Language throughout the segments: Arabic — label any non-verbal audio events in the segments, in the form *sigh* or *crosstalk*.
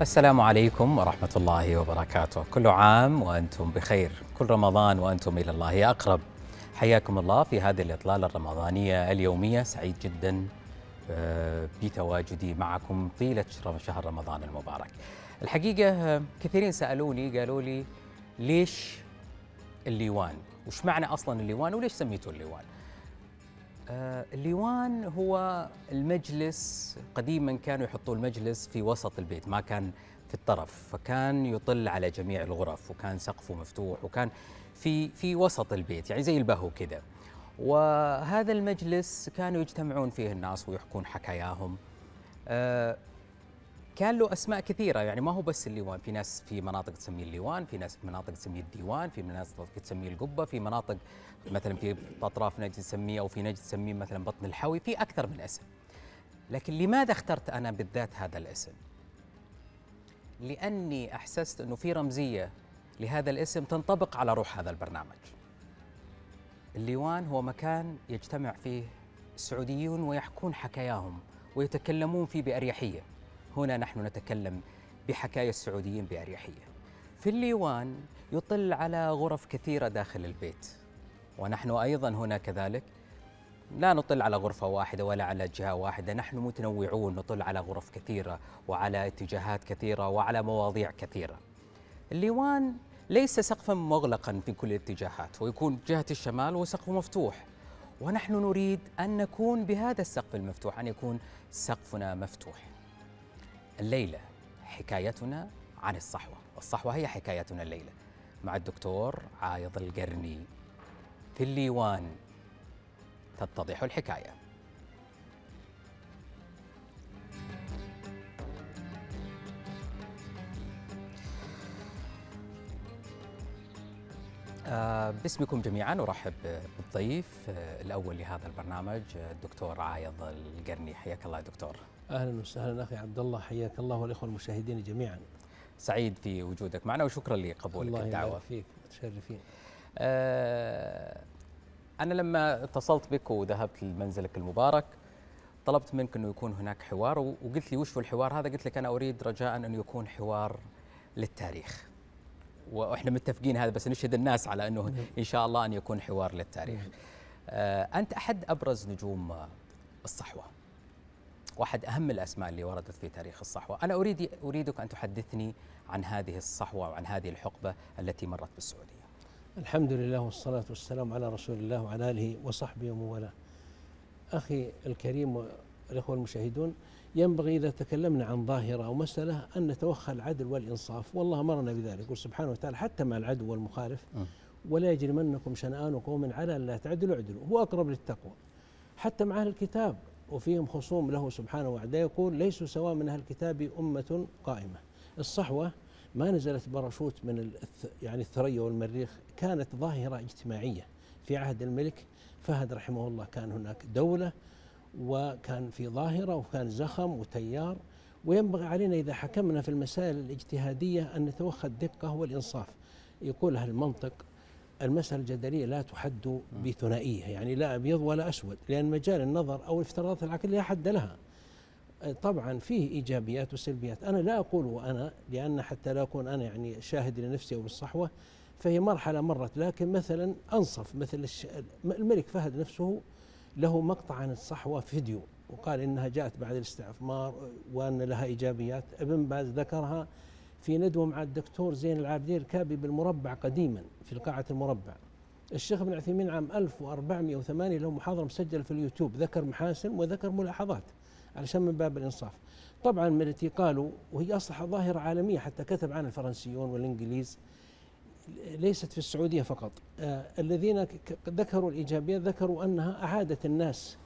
السلام عليكم ورحمة الله وبركاته. كل عام وأنتم بخير. كل رمضان وأنتم إلى الله أقرب. حياكم الله في هذه الإطلالة الرمضانية اليومية. سعيد جدا آه، بتواجدي معكم طيلة شهر رمضان المبارك. الحقيقة آه، كثيرين سألوني قالوا لي ليش الليوان؟ وش معنى أصلا الليوان؟ وليش سميته الليوان؟ الليوان هو المجلس قديما كانوا يحطوا المجلس في وسط البيت ما كان في الطرف فكان يطل على جميع الغرف وكان سقفه مفتوح وكان في في وسط البيت يعني زي البهو كذا وهذا المجلس كانوا يجتمعون فيه الناس ويحكون حكاياهم. آه، كان له أسماء كثيرة. يعني ما هو بس الليوان. في ناس في مناطق تسميه الليوان في ناس في مناطق تسميه الديوان في مناطق تسميه القبة في مناطق مثلا في أطراف نجد تسميه أو في نجد تسميه مثلا بطن الحوي في أكثر من اسم. لكن لماذا اخترت أنا بالذات هذا الاسم؟ لأني أحسست أنه في رمزية لهذا الاسم تنطبق على روح هذا البرنامج. الليوان هو مكان يجتمع فيه السعوديون ويحكون حكاياهم ويتكلمون فيه بأريحية. هنا نحن نتكلم بحكايا السعوديين بأريحية. في الليوان يطل على غرف كثيرة داخل البيت ونحن أيضا هنا كذلك. لا نطل على غرفة واحدة ولا على جهة واحدة نحن متنوعون نطل على غرف كثيرة وعلى اتجاهات كثيرة وعلى مواضيع كثيرة. الليوان ليس سقفا مغلقا في كل الاتجاهات ويكون جهة الشمال وسقفه مفتوح. ونحن نريد أن نكون بهذا السقف المفتوح أن يكون سقفنا مفتوح. الليلة حكايتنا عن الصحوة. والصحوة هي حكايتنا الليلة. مع الدكتور عايض القرني في الليوان تتضح الحكاية. آه، باسمكم جميعا أرحب بالضيف آه، الأول لهذا البرنامج آه، الدكتور عايض القرني. حياك الله دكتور. أهلا وسهلا أخي عبد الله حياك الله والإخوة المشاهدين جميعا. سعيد في وجودك معنا وشكرا لقبولك الله الدعوة. يبارك فيك متشرفين. آه أنا لما اتصلت بك وذهبت لمنزلك المبارك طلبت منك إنه يكون هناك حوار وقلت لي وش هو الحوار هذا؟ قلت لك أنا أريد رجاء انه يكون حوار للتاريخ. وإحنا متفقين هذا بس نشهد الناس على إنه إن شاء الله أن يكون حوار للتاريخ. آه أنت أحد أبرز نجوم الصحوة. واحد أهم الأسماء اللي وردت في تاريخ الصحوة، أنا اريد أريدك أن تحدثني عن هذه الصحوة وعن هذه الحقبة التي مرت بالسعودية. الحمد لله والصلاة والسلام على رسول الله وعلى آله وصحبه ومن والاه. أخي الكريم والإخوة المشاهدون ينبغي إذا تكلمنا عن ظاهرة أو مسألة أن نتوخى العدل والإنصاف، والله أمرنا بذلك يقول سبحانه وتعالى حتى مع العدو والمخالف ولا يجرمنكم شنآن قوم على أن لا تعدلوا اعدلوا، هو أقرب للتقوى. حتى مع أهل الكتاب وفيهم خصوم له سبحانه وعده يقول ليسوا سواء من أهل الكتاب أمة قائمة. الصحوة ما نزلت برشوت من يعني الثريا والمريخ كانت ظاهرة اجتماعية في عهد الملك فهد رحمه الله. كان هناك دولة وكان في ظاهرة وكان زخم وتيار. وينبغي علينا إذا حكمنا في المسائل الاجتهادية أن نتوخى الدقة والإنصاف. يقول أهل المنطق المسألة الجدلية لا تحد بثنائية يعني لا أبيض ولا أسود لأن مجال النظر أو الافتراضات العقلية لا حد لها. طبعا فيه إيجابيات وسلبيات. أنا لا أقول وأنا لأن حتى لا أكون أنا يعني شاهد لنفسي أو بالصحوة فهي مرحلة مرت. لكن مثلا أنصف مثل الملك فهد نفسه له مقطع عن الصحوة فيديو وقال إنها جاءت بعد الاستعمار وأن لها إيجابيات. ابن باز ذكرها في ندوة مع الدكتور زين العابدين الكابي بالمربع قديما في قاعة المربع. الشيخ ابن عثيمين عام 1408 له محاضرة مسجلة في اليوتيوب ذكر محاسن وذكر ملاحظات علشان من باب الإنصاف. طبعا من التي قالوا وهي أصبح ظاهرة عالمية حتى كتب عنها الفرنسيون والإنجليز ليست في السعودية فقط. آه الذين ذكروا الإيجابيات ذكروا أنها أعادت الناس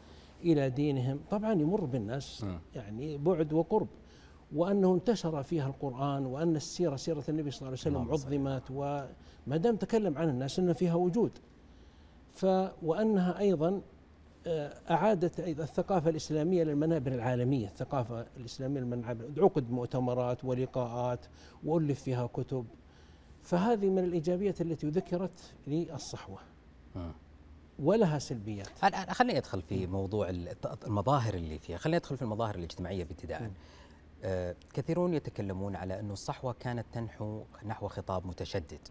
إلى دينهم. طبعا يمر بالناس يعني بعد وقرب. وأنه انتشر فيها القرآن وأن السيرة سيرة النبي صلى الله عليه وسلم عظمت وما دام تكلم عن الناس أن فيها وجود. ف وأنها أيضا أعادت الثقافة الإسلامية للمنابر العالمية الثقافة الإسلامية للمنابر. عقد مؤتمرات ولقاءات وألف فيها كتب. فهذه من الإيجابيات التي ذكرت للصحوة. ولها سلبيات. خليني أدخل في موضوع المظاهر اللي فيها. خليني أدخل في المظاهر الاجتماعية ابتداء آه، كثيرون يتكلمون على أن الصحوة كانت تنحو نحو خطاب متشدد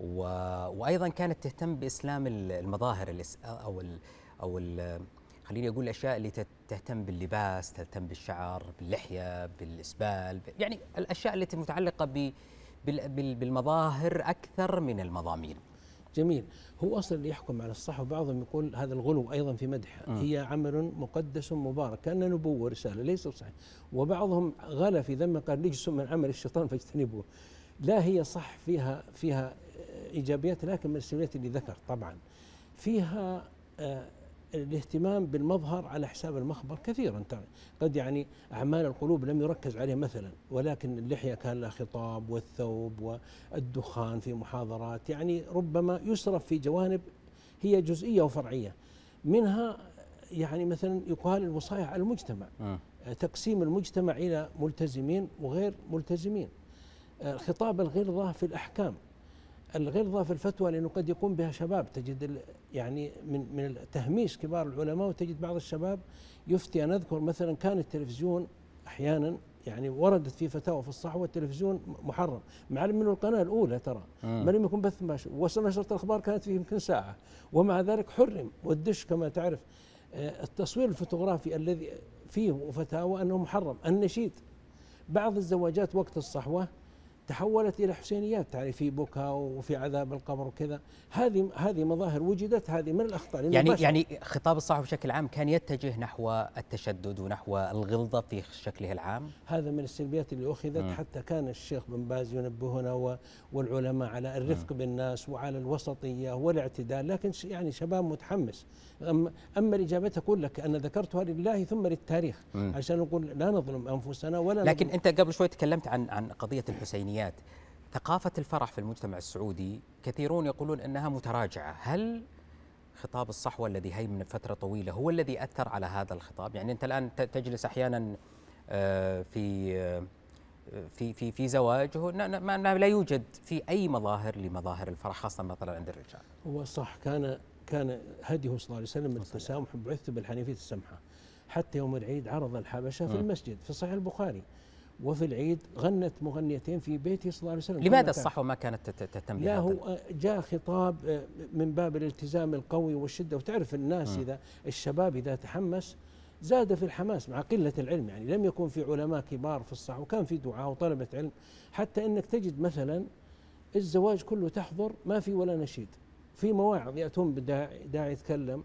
و... وأيضا كانت تهتم بإسلام المظاهر الاس... أو ال... أو ال... خليني أقول الأشياء اللي تهتم باللباس تهتم بالشعر باللحية بالإسبال يعني الأشياء التي متعلقة ب... بال... بالمظاهر أكثر من المضامين. جميل. هو أصلا اللي يحكم على الصح وبعضهم يقول هذا الغلو أيضا في مدح. هي عمل مقدس مبارك كان نبوة ورسالة ليس صحيح. وبعضهم غلا في ذم قال رجس من عمل الشيطان فاجتنبوه. لا هي صح فيها فيها إيجابيات لكن من السلبيات اللي ذكر طبعا. فيها آه الاهتمام بالمظهر على حساب المخبر كثيرا. قد يعني أعمال القلوب لم يركز عليه مثلا ولكن اللحية كان لها خطاب والثوب والدخان في محاضرات. يعني ربما يسرف في جوانب هي جزئية وفرعية. منها يعني مثلا يقال الوصايا على المجتمع. تقسيم المجتمع إلى ملتزمين وغير ملتزمين. خطاب الغلظة في الأحكام. الغلظة في الفتوى لأنه قد يقوم بها شباب. تجد يعني من من تهميش كبار العلماء وتجد بعض الشباب يفتي. أنا أذكر مثلا كان التلفزيون أحيانا يعني وردت في فتاوى في الصحوة التلفزيون محرم مع من القناة الأولى ترى. ما لم يكن بث مباشر ونشرة الأخبار كانت فيه يمكن ساعة. ومع ذلك حرم. والدش كما تعرف آه، التصوير الفوتوغرافي الذي فيه فتاوى أنه محرم النشيد. بعض الزواجات وقت الصحوة تحولت إلى حسينيات يعني في بكاء وفي عذاب القبر وكذا هذه هذه مظاهر وجدت هذه من الأخطاء يعني يعني خطاب الصحف بشكل عام كان يتجه نحو التشدد ونحو الغلظة في شكله العام هذا من السلبيات اللي أخذت م. حتى كان الشيخ بن باز ينبهنا والعلماء على الرفق م. بالناس وعلى الوسطية والاعتدال لكن يعني شباب متحمس أما الإجابة تقول لك أنا ذكرتها لله ثم للتاريخ م. عشان نقول لا نظلم أنفسنا ولا لكن نظلم أنت قبل شوي تكلمت عن عن قضية الحسينيه الفنيات ثقافة الفرح في المجتمع السعودي كثيرون يقولون أنها متراجعة. هل خطاب الصحوة الذي هيمن فترة طويلة هو الذي أثر على هذا الخطاب؟ يعني أنت الآن تجلس أحيانا آه، في آه، في في في زواج لا يوجد في أي مظاهر لمظاهر الفرح خاصة مثلا عند الرجال. هو صح كان كان هديه صلى الله عليه وسلم التسامح بعثت بالحنيفية السمحة. حتى يوم العيد عرض الحبشة في المسجد في صحيح البخاري. وفي العيد غنت مغنيتين في بيته صلى الله عليه وسلم. لماذا الصحوة ما كانت تهتم لا هو جاء خطاب آه، من باب الالتزام القوي والشدة. وتعرف الناس م. إذا الشباب إذا تحمس زاد في الحماس مع قلة العلم. يعني لم يكن في علماء كبار في الصحوة وكان في دعاء وطلبة علم. حتى أنك تجد مثلا الزواج كله تحضر ما في ولا نشيد. في مواعظ يأتون بداعي داعي يتكلم.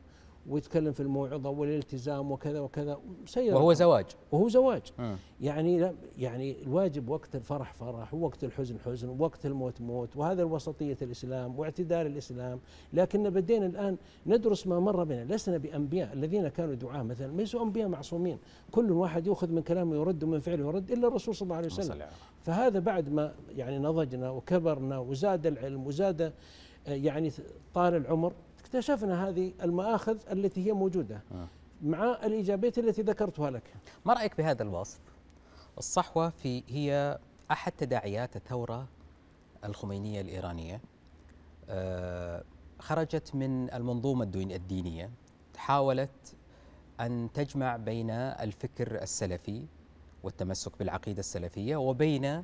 ويتكلم في الموعظة والالتزام وكذا وكذا. سيارة. وهو زواج. وهو زواج. م. يعني لا يعني الواجب وقت الفرح فرح ووقت الحزن حزن ووقت الموت موت وهذا وسطيه الإسلام واعتدال الإسلام. لكن بدينا الآن ندرس ما مر بنا. لسنا بأنبياء الذين كانوا دعاة مثلا. ليسوا أنبياء معصومين. كل واحد يأخذ من كلامه يرد ومن فعله يرد إلا الرسول صلى الله عليه وسلم. فهذا بعد ما يعني نضجنا وكبرنا وزاد العلم وزاد آه، يعني طال العمر. اكتشفنا هذه المآخذ التي هي موجودة آه. مع الإيجابيات التي ذكرتها لك. ما رأيك بهذا الوصف؟ الصحوة في هي أحد تداعيات الثورة الخمينية الإيرانية. آه خرجت من المنظومة الدينية. حاولت أن تجمع بين الفكر السلفي والتمسك بالعقيدة السلفية وبين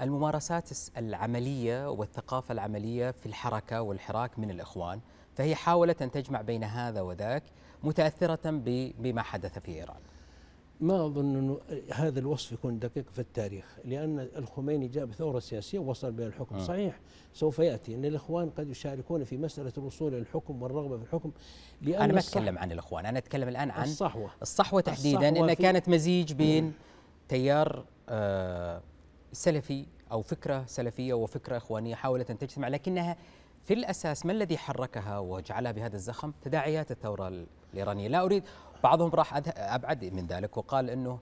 الممارسات العملية والثقافة العملية في الحركة والحراك من الإخوان. فهي حاولت أن تجمع بين هذا وذاك متأثرة بما حدث في إيران. ما أظن أنه هذا الوصف يكون دقيق في التاريخ لأن الخميني جاء بثورة سياسية ووصل بها الحكم م. صحيح سوف يأتي أن الإخوان قد يشاركون في مسألة الوصول إلى الحكم والرغبة في الحكم لأن أنا ما أتكلم عن الإخوان أنا أتكلم الآن عن الصحوة. الصحوة تحديدا أنها كانت مزيج بين تيار آه سلفي أو فكرة سلفية وفكرة إخوانية حاولت أن تجتمع لكنها في الأساس ما الذي حركها وجعلها بهذا الزخم؟ تداعيات الثورة الإيرانية. لا أريد بعضهم راح أبعد من ذلك وقال أنه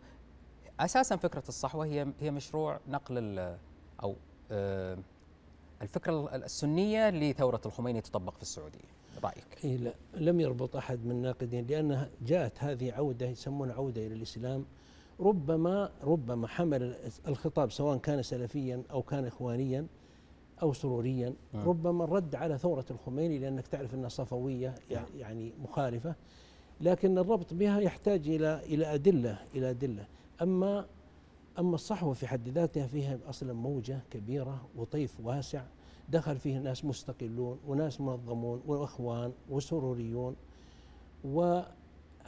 أساسا فكرة الصحوة هي هي مشروع نقل أو آه، الفكرة السنية لثورة الخميني تطبق في السعودية. رأيك؟ إيه لا لم يربط أحد من الناقدين لأنها جاءت هذه عودة يسمونها عودة إلى الإسلام. ربما ربما حمل الخطاب سواء كان سلفيا أو كان إخوانيا أو سروريا آه. ربما الرد على ثورة الخميني لأنك تعرف أنها صفوية نعم. يعني مخالفة لكن الربط بها يحتاج إلى إلى أدلة إلى أدلة أما أما الصحوة في حد ذاتها فيها أصلا موجة كبيرة وطيف واسع دخل فيه ناس مستقلون وناس منظمون وإخوان وسروريون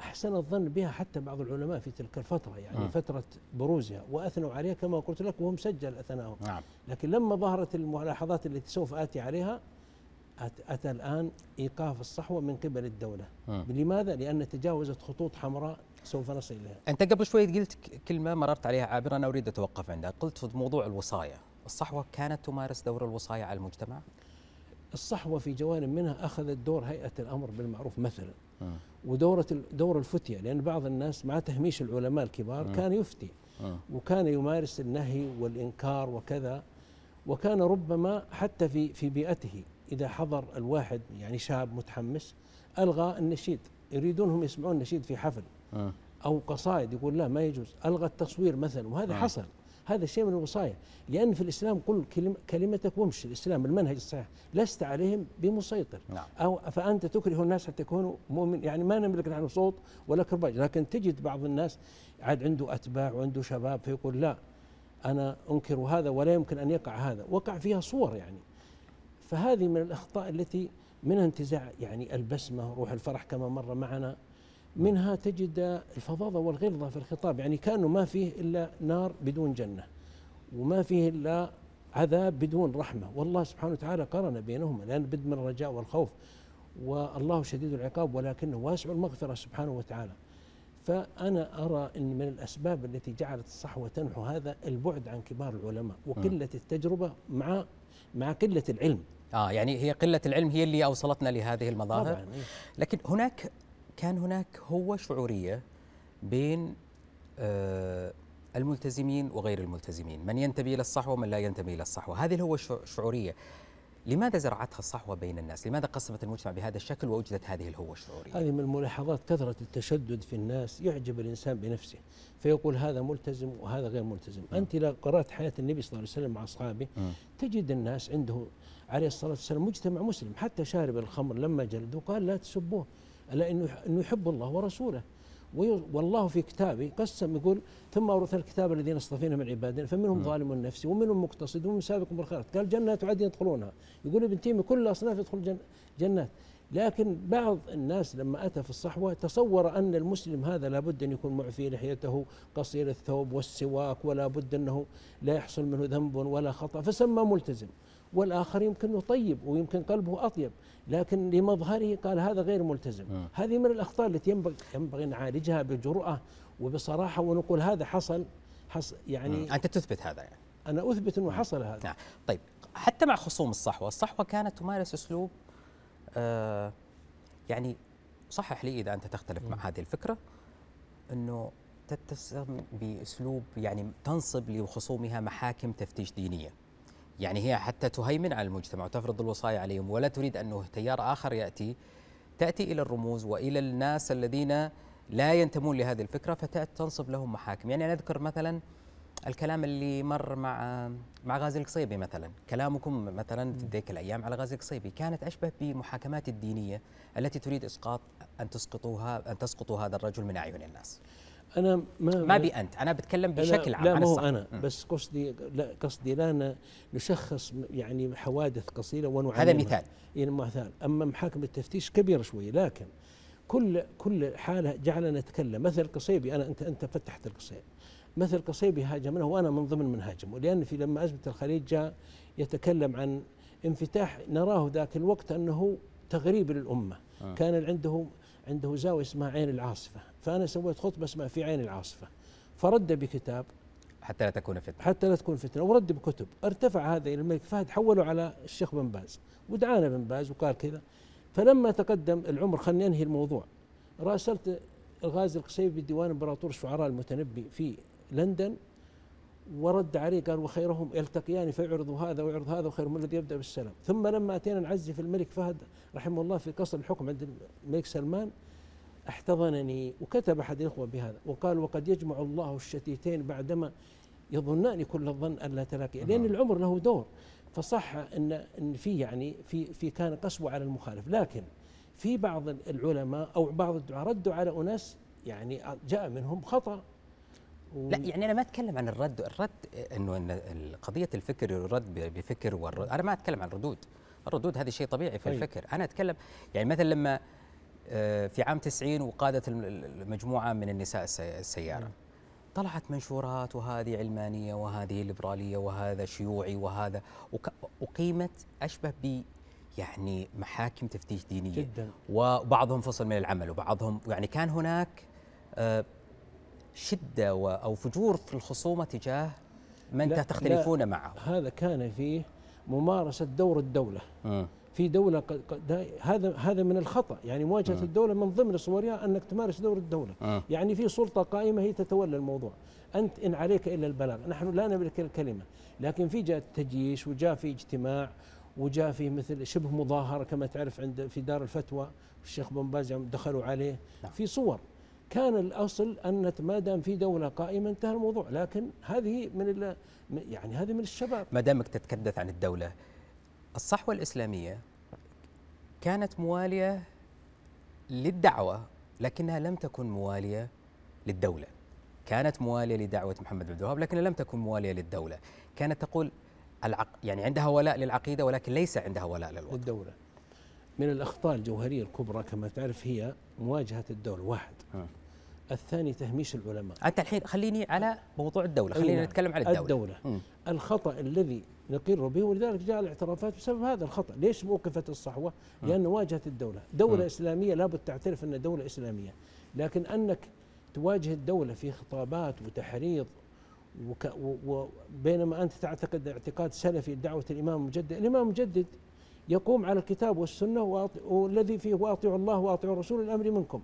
وأحسن الظن بها حتى بعض العلماء في تلك الفترة يعني م. فترة بروزها وأثنوا عليها كما قلت لك وهم سجل أثناءهم نعم. لكن لما ظهرت الملاحظات التي سوف آتي عليها أتى الآن إيقاف الصحوة من قبل الدولة م. لماذا؟ لأن تجاوزت خطوط حمراء سوف نصل إليها أنت قبل شوي قلت كلمة مررت عليها عابر أنا أريد أتوقف عندها قلت في موضوع الوصاية الصحوة كانت تمارس دور الوصاية على المجتمع؟ الصحوة في جوانب منها أخذت دور هيئة الأمر بالمعروف مثلا م. ودورة دور الفتية لأن بعض الناس مع تهميش العلماء الكبار م. كان يفتي م. وكان يمارس النهي والإنكار وكذا وكان ربما حتى في في بيئته إذا حضر الواحد يعني شاب متحمس ألغى النشيد يريدونهم يسمعون نشيد في حفل آه. أو قصائد يقول لا ما يجوز ألغى التصوير مثلا وهذا آه. حصل هذا شيء من الوصايا. لأن في الإسلام قل كلمتك وامشي. الإسلام المنهج الصحيح. لست عليهم بمسيطر. نعم. أو فأنت تكره الناس حتى يكونوا مؤمن. يعني ما نملك نحن صوت ولا كرباج. لكن تجد بعض الناس عاد عنده أتباع وعنده شباب فيقول لا أنا أنكر هذا ولا يمكن أن يقع هذا. وقع فيها صور يعني. فهذه من الأخطاء التي منها انتزاع يعني البسمة روح الفرح كما مر معنا. منها تجد الفظاظة والغلظة في الخطاب يعني كأنه ما فيه إلا نار بدون جنة وما فيه إلا عذاب بدون رحمة. والله سبحانه وتعالى قرن بينهما لأن بد من الرجاء والخوف والله شديد العقاب ولكنه واسع المغفرة سبحانه وتعالى. فأنا أرى أن من الأسباب التي جعلت الصحوة تنحو هذا البعد عن كبار العلماء وقلة التجربة مع مع قلة العلم. آه يعني هي قلة العلم هي اللي أوصلتنا لهذه المظاهر. طبعا إيه. لكن هناك كان هناك هو شعورية بين آه الملتزمين وغير الملتزمين من ينتمي إلى الصحوة ومن لا ينتمي إلى الصحوة هذه الهوة الشعوريه لماذا زرعتها الصحوة بين الناس؟ لماذا قسمت المجتمع بهذا الشكل ووجدت هذه الهوة الشعورية؟ هذه من ملاحظات كثرة التشدد في الناس يعجب الإنسان بنفسه فيقول هذا ملتزم وهذا غير ملتزم م. أنت لو قرأت حياة النبي صلى الله عليه وسلم مع أصحابه م. تجد الناس عنده عليه الصلاة والسلام مجتمع مسلم حتى شارب الخمر لما جلدوا قال لا تسبوه ألا إنه إنه يحب الله ورسوله. والله في كتابه قسم يقول ثم أورثنا الكتاب الذين اصطفينا من عبادنا فمنهم ظالم النفس ومنهم مقتصد ومن سابق بالخيرات. قال جنات عدن يدخلونها. يقول ابن تيمية كل الأصناف يدخل جنات. لكن بعض الناس لما أتى في الصحوة تصور أن المسلم هذا لابد أن يكون معفي لحيته قصير الثوب والسواك ولا بد أنه لا يحصل منه ذنب ولا خطأ فسمى ملتزم. والآخر يمكن طيب ويمكن قلبه أطيب لكن لمظهره قال هذا غير ملتزم م. هذه من الأخطاء التي ينبغي, ينبغي نعالجها بجرأة وبصراحة ونقول هذا حصل حصل يعني م. أنت تثبت هذا يعني أنا أثبت أنه حصل هذا نعم طيب حتى مع خصوم الصحوة الصحوة كانت تمارس أسلوب آه يعني صحح لي إذا أنت تختلف م. مع هذه الفكرة أنه تتسم بأسلوب يعني تنصب لخصومها محاكم تفتيش دينية يعني هي حتى تهيمن على المجتمع وتفرض الوصاية عليهم ولا تريد أنه تيار آخر يأتي تأتي إلى الرموز وإلى الناس الذين لا ينتمون لهذه الفكرة فتنصب لهم محاكم. يعني نذكر مثلا الكلام اللي مر مع مع غازي القصيبي مثلا. كلامكم مثلا في ذيك الأيام على غازي القصيبي كانت أشبه بمحاكمات الدينية التي تريد إسقاط أن تسقطوها أن تسقطوا هذا الرجل من أعين الناس. أنا ما ما بي أنت أنا بتكلم بشكل عام لا ما هو أنا بس قصدي لا قصدي لا نشخص يعني حوادث قصيرة ونعلمها. هذا مثال. يعني مثال. أما محاكم التفتيش كبيرة شوي لكن كل كل حالة جعلنا نتكلم. مثل قصيبي أنا أنت أنت فتحت القصيب مثل قصيبي هاجمنا وأنا من ضمن من هاجمه لأن في لما ازمه الخليج جاء يتكلم عن انفتاح نراه ذاك الوقت أنه تغريب للأمة. آه. كان عنده عنده زاوية اسمها عين العاصفة. فأنا سويت خطبة اسمها في عين العاصفة فرد بكتاب حتى لا تكون فتنة. حتى لا تكون فتنة ورد بكتب. ارتفع هذا إلى الملك فهد حولوا على الشيخ بن باز ودعانا بن باز وقال كذا. فلما تقدم العمر خلني أنهي الموضوع راسلت الغازي القصيبي بديوان إمبراطور الشعراء المتنبي في لندن ورد عليه قال وخيرهم يلتقيان فيعرض هذا ويعرض هذا وخيرهم الذي يبدأ بالسلام ثم لما أتينا نعزي في الملك فهد رحمه الله في قصر الحكم عند الملك سلمان احتضنني وكتب أحد الإخوة بهذا وقال وقد يجمع الله الشتيتين بعدما يظنان كل الظن ألا تلاقي لأن العمر له دور. فصح أن أن في يعني في في كان قسوة على المخالف لكن في بعض العلماء أو بعض الدعاء ردوا على أناس يعني جاء منهم خطأ. لا يعني أنا ما أتكلم عن الرد الرد إنه إن قضية الفكر يرد ب- بفكر والرد أنا ما أتكلم عن الردود الردود هذا شيء طبيعي في طيب. الفكر. أنا أتكلم يعني مثلا لما في عام 90 وقادت الم- المجموعة من النساء الس- السيارة. نعم. طلعت منشورات وهذه علمانية وهذه ليبرالية وهذا شيوعي وهذا اقيمت أشبه ب يعني محاكم تفتيش دينية. جدا. وبعضهم فصل من العمل وبعضهم يعني كان هناك آه، شدة أو فجور في الخصومة تجاه من لا- تختلفون معه هذا كان فيه ممارسة دور الدولة. مم. في دولة قد قد دا- هذا هذا من الخطأ. يعني مواجهة الدولة من ضمن صورها أنك تمارس دور الدولة. مم. يعني في سلطة قائمة هي تتولى الموضوع. أنت إن عليك إلا البلاغ. نحن لا نملك الكلمة. لكن في جاء تجيش وجاء في اجتماع وجاء في مثل شبه مظاهرة كما تعرف عند في دار الفتوى. الشيخ بن باز دخلوا عليه. نعم. في صور. كان الأصل ان ما دام في دولة قائمة انتهى الموضوع. لكن هذه من يعني هذه من الشباب. ما دامك تتحدث عن الدولة الصحوة الإسلامية كانت موالية للدعوة لكنها لم تكن موالية للدولة. كانت موالية لدعوة محمد بن عبد الوهاب لكنها لم تكن موالية للدولة. كانت تقول العق... يعني عندها ولاء للعقيدة ولكن ليس عندها ولاء للوطن. للدولة. من الأخطاء الجوهرية الكبرى كما تعرف هي مواجهة الدولة واحد. مم. الثاني تهميش العلماء. أنت الحين خليني على موضوع الدولة أي خلينا نعم. نتكلم عن الدولة. الدولة. مم. الخطأ الذي نقر به ولذلك جاء الاعترافات بسبب هذا الخطأ. ليش وقفت الصحوة؟ لأن واجهت الدولة. دولة مم. إسلامية لابد تعترف أن دولة إسلامية. لكن أنك تواجه الدولة في خطابات وتحريض وك وبينما أنت تعتقد اعتقاد سلفي دعوة الإمام المجدد الإمام المجدد يقوم على الكتاب والسنة وأط- والذي فيه وأطيعوا الله وأطيعوا الرسول الأمر منكم.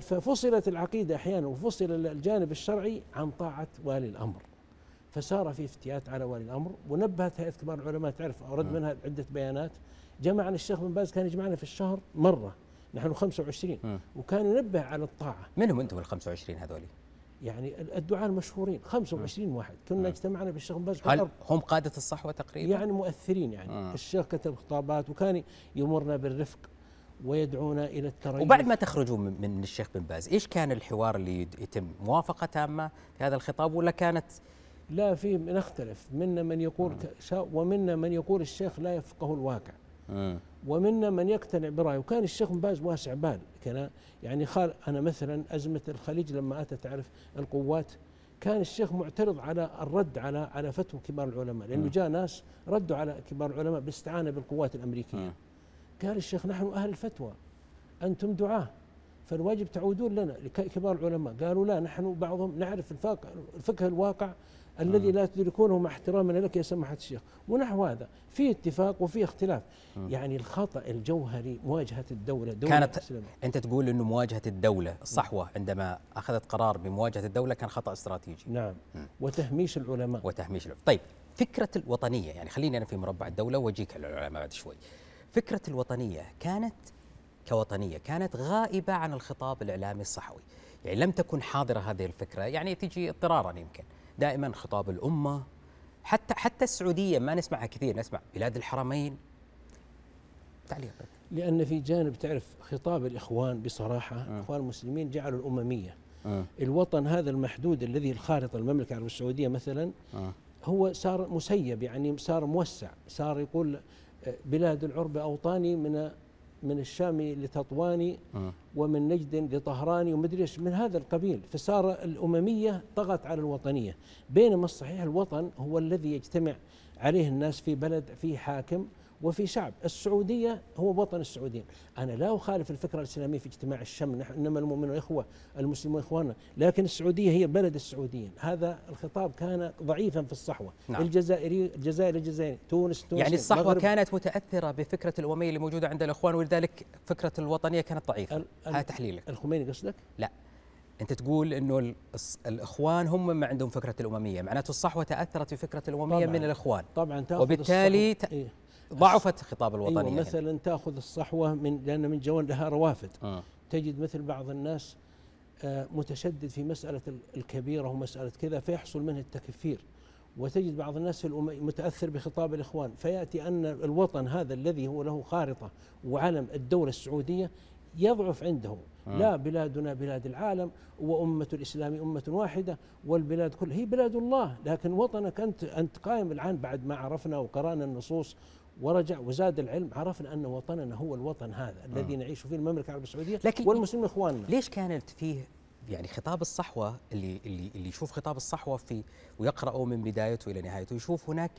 ففصلت العقيدة أحيانا وفصل الجانب الشرعي عن طاعة والي الأمر. فصار في افتيات على والي الأمر ونبهت هيئه كبار العلماء تعرف أورد مم. منها عدة بيانات جمعنا الشيخ بن باز كان يجمعنا في الشهر مرة نحن 25 مم. وكان ينبه على الطاعة منهم أنتم ال 25 هذول يعني الدعاء المشهورين 25 واحد كنا مم. اجتمعنا بالشيخ بن باز هل. هم قادة الصحوة تقريبا يعني مؤثرين يعني. الشيخ كتب خطابات وكان يمرنا بالرفق ويدعونا إلى التريث وبعد ما تخرجوا من, من الشيخ بن باز إيش كان الحوار اللي يتم موافقة تامة في هذا الخطاب ولا كانت لا في نختلف منا من يقول ومنا من يقول الشيخ لا يفقه الواقع. ومنا من يقتنع برأيه. وكان الشيخ بن باز واسع بال. كان يعني خال أنا مثلا أزمة الخليج لما أتت تعرف القوات كان الشيخ معترض على الرد على على فتوى كبار العلماء. لأنه. جاء ناس ردوا على كبار العلماء باستعانة بالقوات الأمريكية. قال الشيخ نحن أهل الفتوى. أنتم دعاة. فالواجب تعودون لنا لك- كبار العلماء. قالوا لا نحن بعضهم نعرف الفقه الواقع الذي مم. لا تدركونه مع احترامنا لك يا سماحة الشيخ ونحو هذا في اتفاق وفي اختلاف مم. يعني الخطأ الجوهري مواجهة الدولة دولة كانت-. أنت تقول إنه مواجهة الدولة الصحوه عندما أخذت قرار بمواجهة الدولة كان خطأ استراتيجي نعم مم. وتهميش العلماء وتهميش العلماء. طيب فكرة الوطنية يعني خليني أنا في مربع الدولة وأجيك على العلماء بعد شوي فكرة الوطنية كانت كوطنية كانت غائبة عن الخطاب الإعلامي الصحوي يعني لم تكن حاضرة هذه الفكرة يعني تجي اضطرارا يمكن دائما خطاب الأمة حتى حتى السعودية ما نسمعها كثير نسمع بلاد الحرمين تعليقك لأن في جانب تعرف خطاب الإخوان بصراحة مم. إخوان المسلمين جعلوا الأممية مم. الوطن هذا المحدود الذي الخارطة المملكة العربية السعودية مثلا مم. هو صار مسيب يعني صار موسع صار يقول آه، بلاد العرب أوطاني من من الشام لتطواني مم. ومن نجد لطهراني ومدري إيش من هذا القبيل فصار الأممية طغت على الوطنية بينما الصحيح الوطن هو الذي يجتمع عليه الناس في بلد فيه حاكم وفي شعب. السعودية هو وطن السعوديين أنا لا أخالف الفكرة الإسلامية في اجتماع الشم. نحن إنما المؤمنون إخوة المسلمون إخواننا. لكن السعودية هي بلد السعوديين. هذا الخطاب كان ضعيفا في الصحوة. نعم. الجزائري الجزائر الجزائري تونس تونس يعني المغرب. كانت متأثرة بفكرة الامميه اللي موجودة عند الإخوان ولذلك فكرة الوطنية كانت ال- هذا تحليلك. الخميني قصدك؟ أنت تقول إنه الإخوان هم ما عندهم فكرة الامميه معناته الصحوة تأثرت بفكره الامميه طبعاً. من الإخوان. طبعا وبالتالي الصحوة- ت- إيه. ضعفت خطاب أيوة الوطنيه هنا. مثلا تأخذ الصحوة من لأن من جوان لها روافد. مم. تجد مثل بعض الناس آه، متشدد في مسألة ال- الكبيرة ومسألة كذا فيحصل منه التكفير. وتجد بعض الناس في متأثر بخطاب الإخوان. فيأتي أن الوطن هذا الذي هو له خارطة وعلم الدولة السعودية يضعف عنده. لا بلادنا بلاد العالم وأمة الإسلام أمة واحدة والبلاد كلها. هي بلاد الله لكن وطنك أنت أنت قائم الآن بعد ما عرفنا وقرأنا النصوص ورجع وزاد العلم عرفنا أن وطننا هو الوطن هذا الذي نعيش فيه المملكة العربية السعودية لكن والمسلمين إخواننا. ليش كانت فيه يعني خطاب الصحوة اللي اللي اللي يشوف خطاب الصحوة في ويقرأه من بدايته إلى نهايته يشوف هناك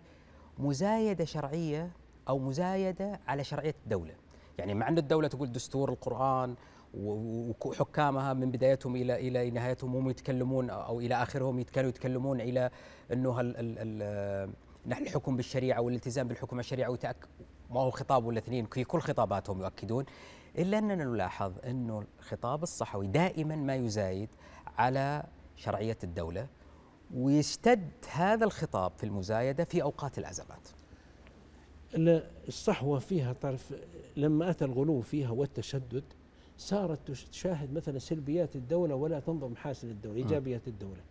مزايدة شرعية أو مزايدة على شرعية الدولة. يعني مع أن الدولة تقول دستور القرآن وحكامها من بدايتهم إلى إلى نهايتهم هم يتكلمون أو إلى آخرهم كانوا يتكلمون إلى إنه نحن الحكم بالشريعة والالتزام بالحكم الشريعة وتأك ما هو خطاب ولا اثنين في كل خطاباتهم يؤكدون إلا أننا نلاحظ إنه الخطاب الصحوي دائما ما يزايد على شرعية الدولة ويشتد هذا الخطاب في المزايدة في أوقات الأزمات. ال- الصحوة فيها طرف لما أتى الغلو فيها والتشدد صارت تش- تشاهد مثلا سلبيات الدولة ولا تنظر محاسن الدولة إيجابيات الدولة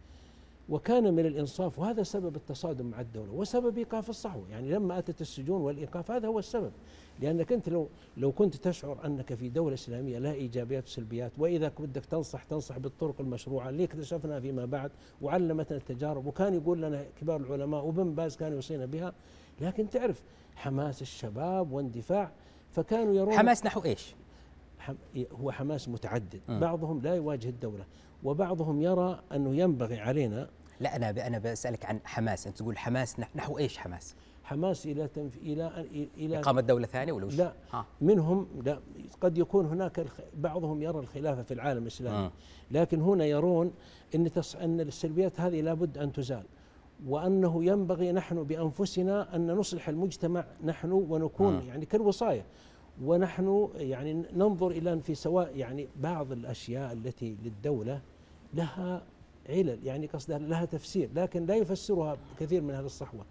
وكان من الإنصاف وهذا سبب التصادم مع الدولة وسبب إيقاف الصحوة يعني لما أتت السجون والإيقاف هذا هو السبب لأنك أنت لو لو كنت تشعر أنك في دولة إسلامية لها إيجابيات وسلبيات وإذا بدك تنصح تنصح بالطرق المشروعة اللي اكتشفنا فيما بعد وعلمتنا التجارب وكان يقول لنا كبار العلماء وابن باز كان يوصينا بها لكن تعرف حماس الشباب واندفاع فكانوا يرون حماس نحو إيش؟ حم هو حماس متعدد م. بعضهم لا يواجه الدولة وبعضهم يرى أنه ينبغي علينا لا أنا أنا بسألك عن حماس أنت تقول حماس نح- نحو إيش حماس؟ حماس إلى تنف... إلى إلى إقامة دولة ثانية ولا وش؟ لا ها. منهم لا قد يكون هناك الخ... بعضهم يرى الخلافة في العالم الإسلامي مم. لكن هنا يرون أن تص... أن السلبيات هذه لابد أن تزال وأنه ينبغي نحن بأنفسنا أن نصلح المجتمع نحن ونكون مم. يعني كالوصاية ونحن يعني ننظر أن في سواء يعني بعض الأشياء التي للدولة لها علل يعني قصدها لها تفسير لكن لا يفسرها كثير من أهل الصحوة.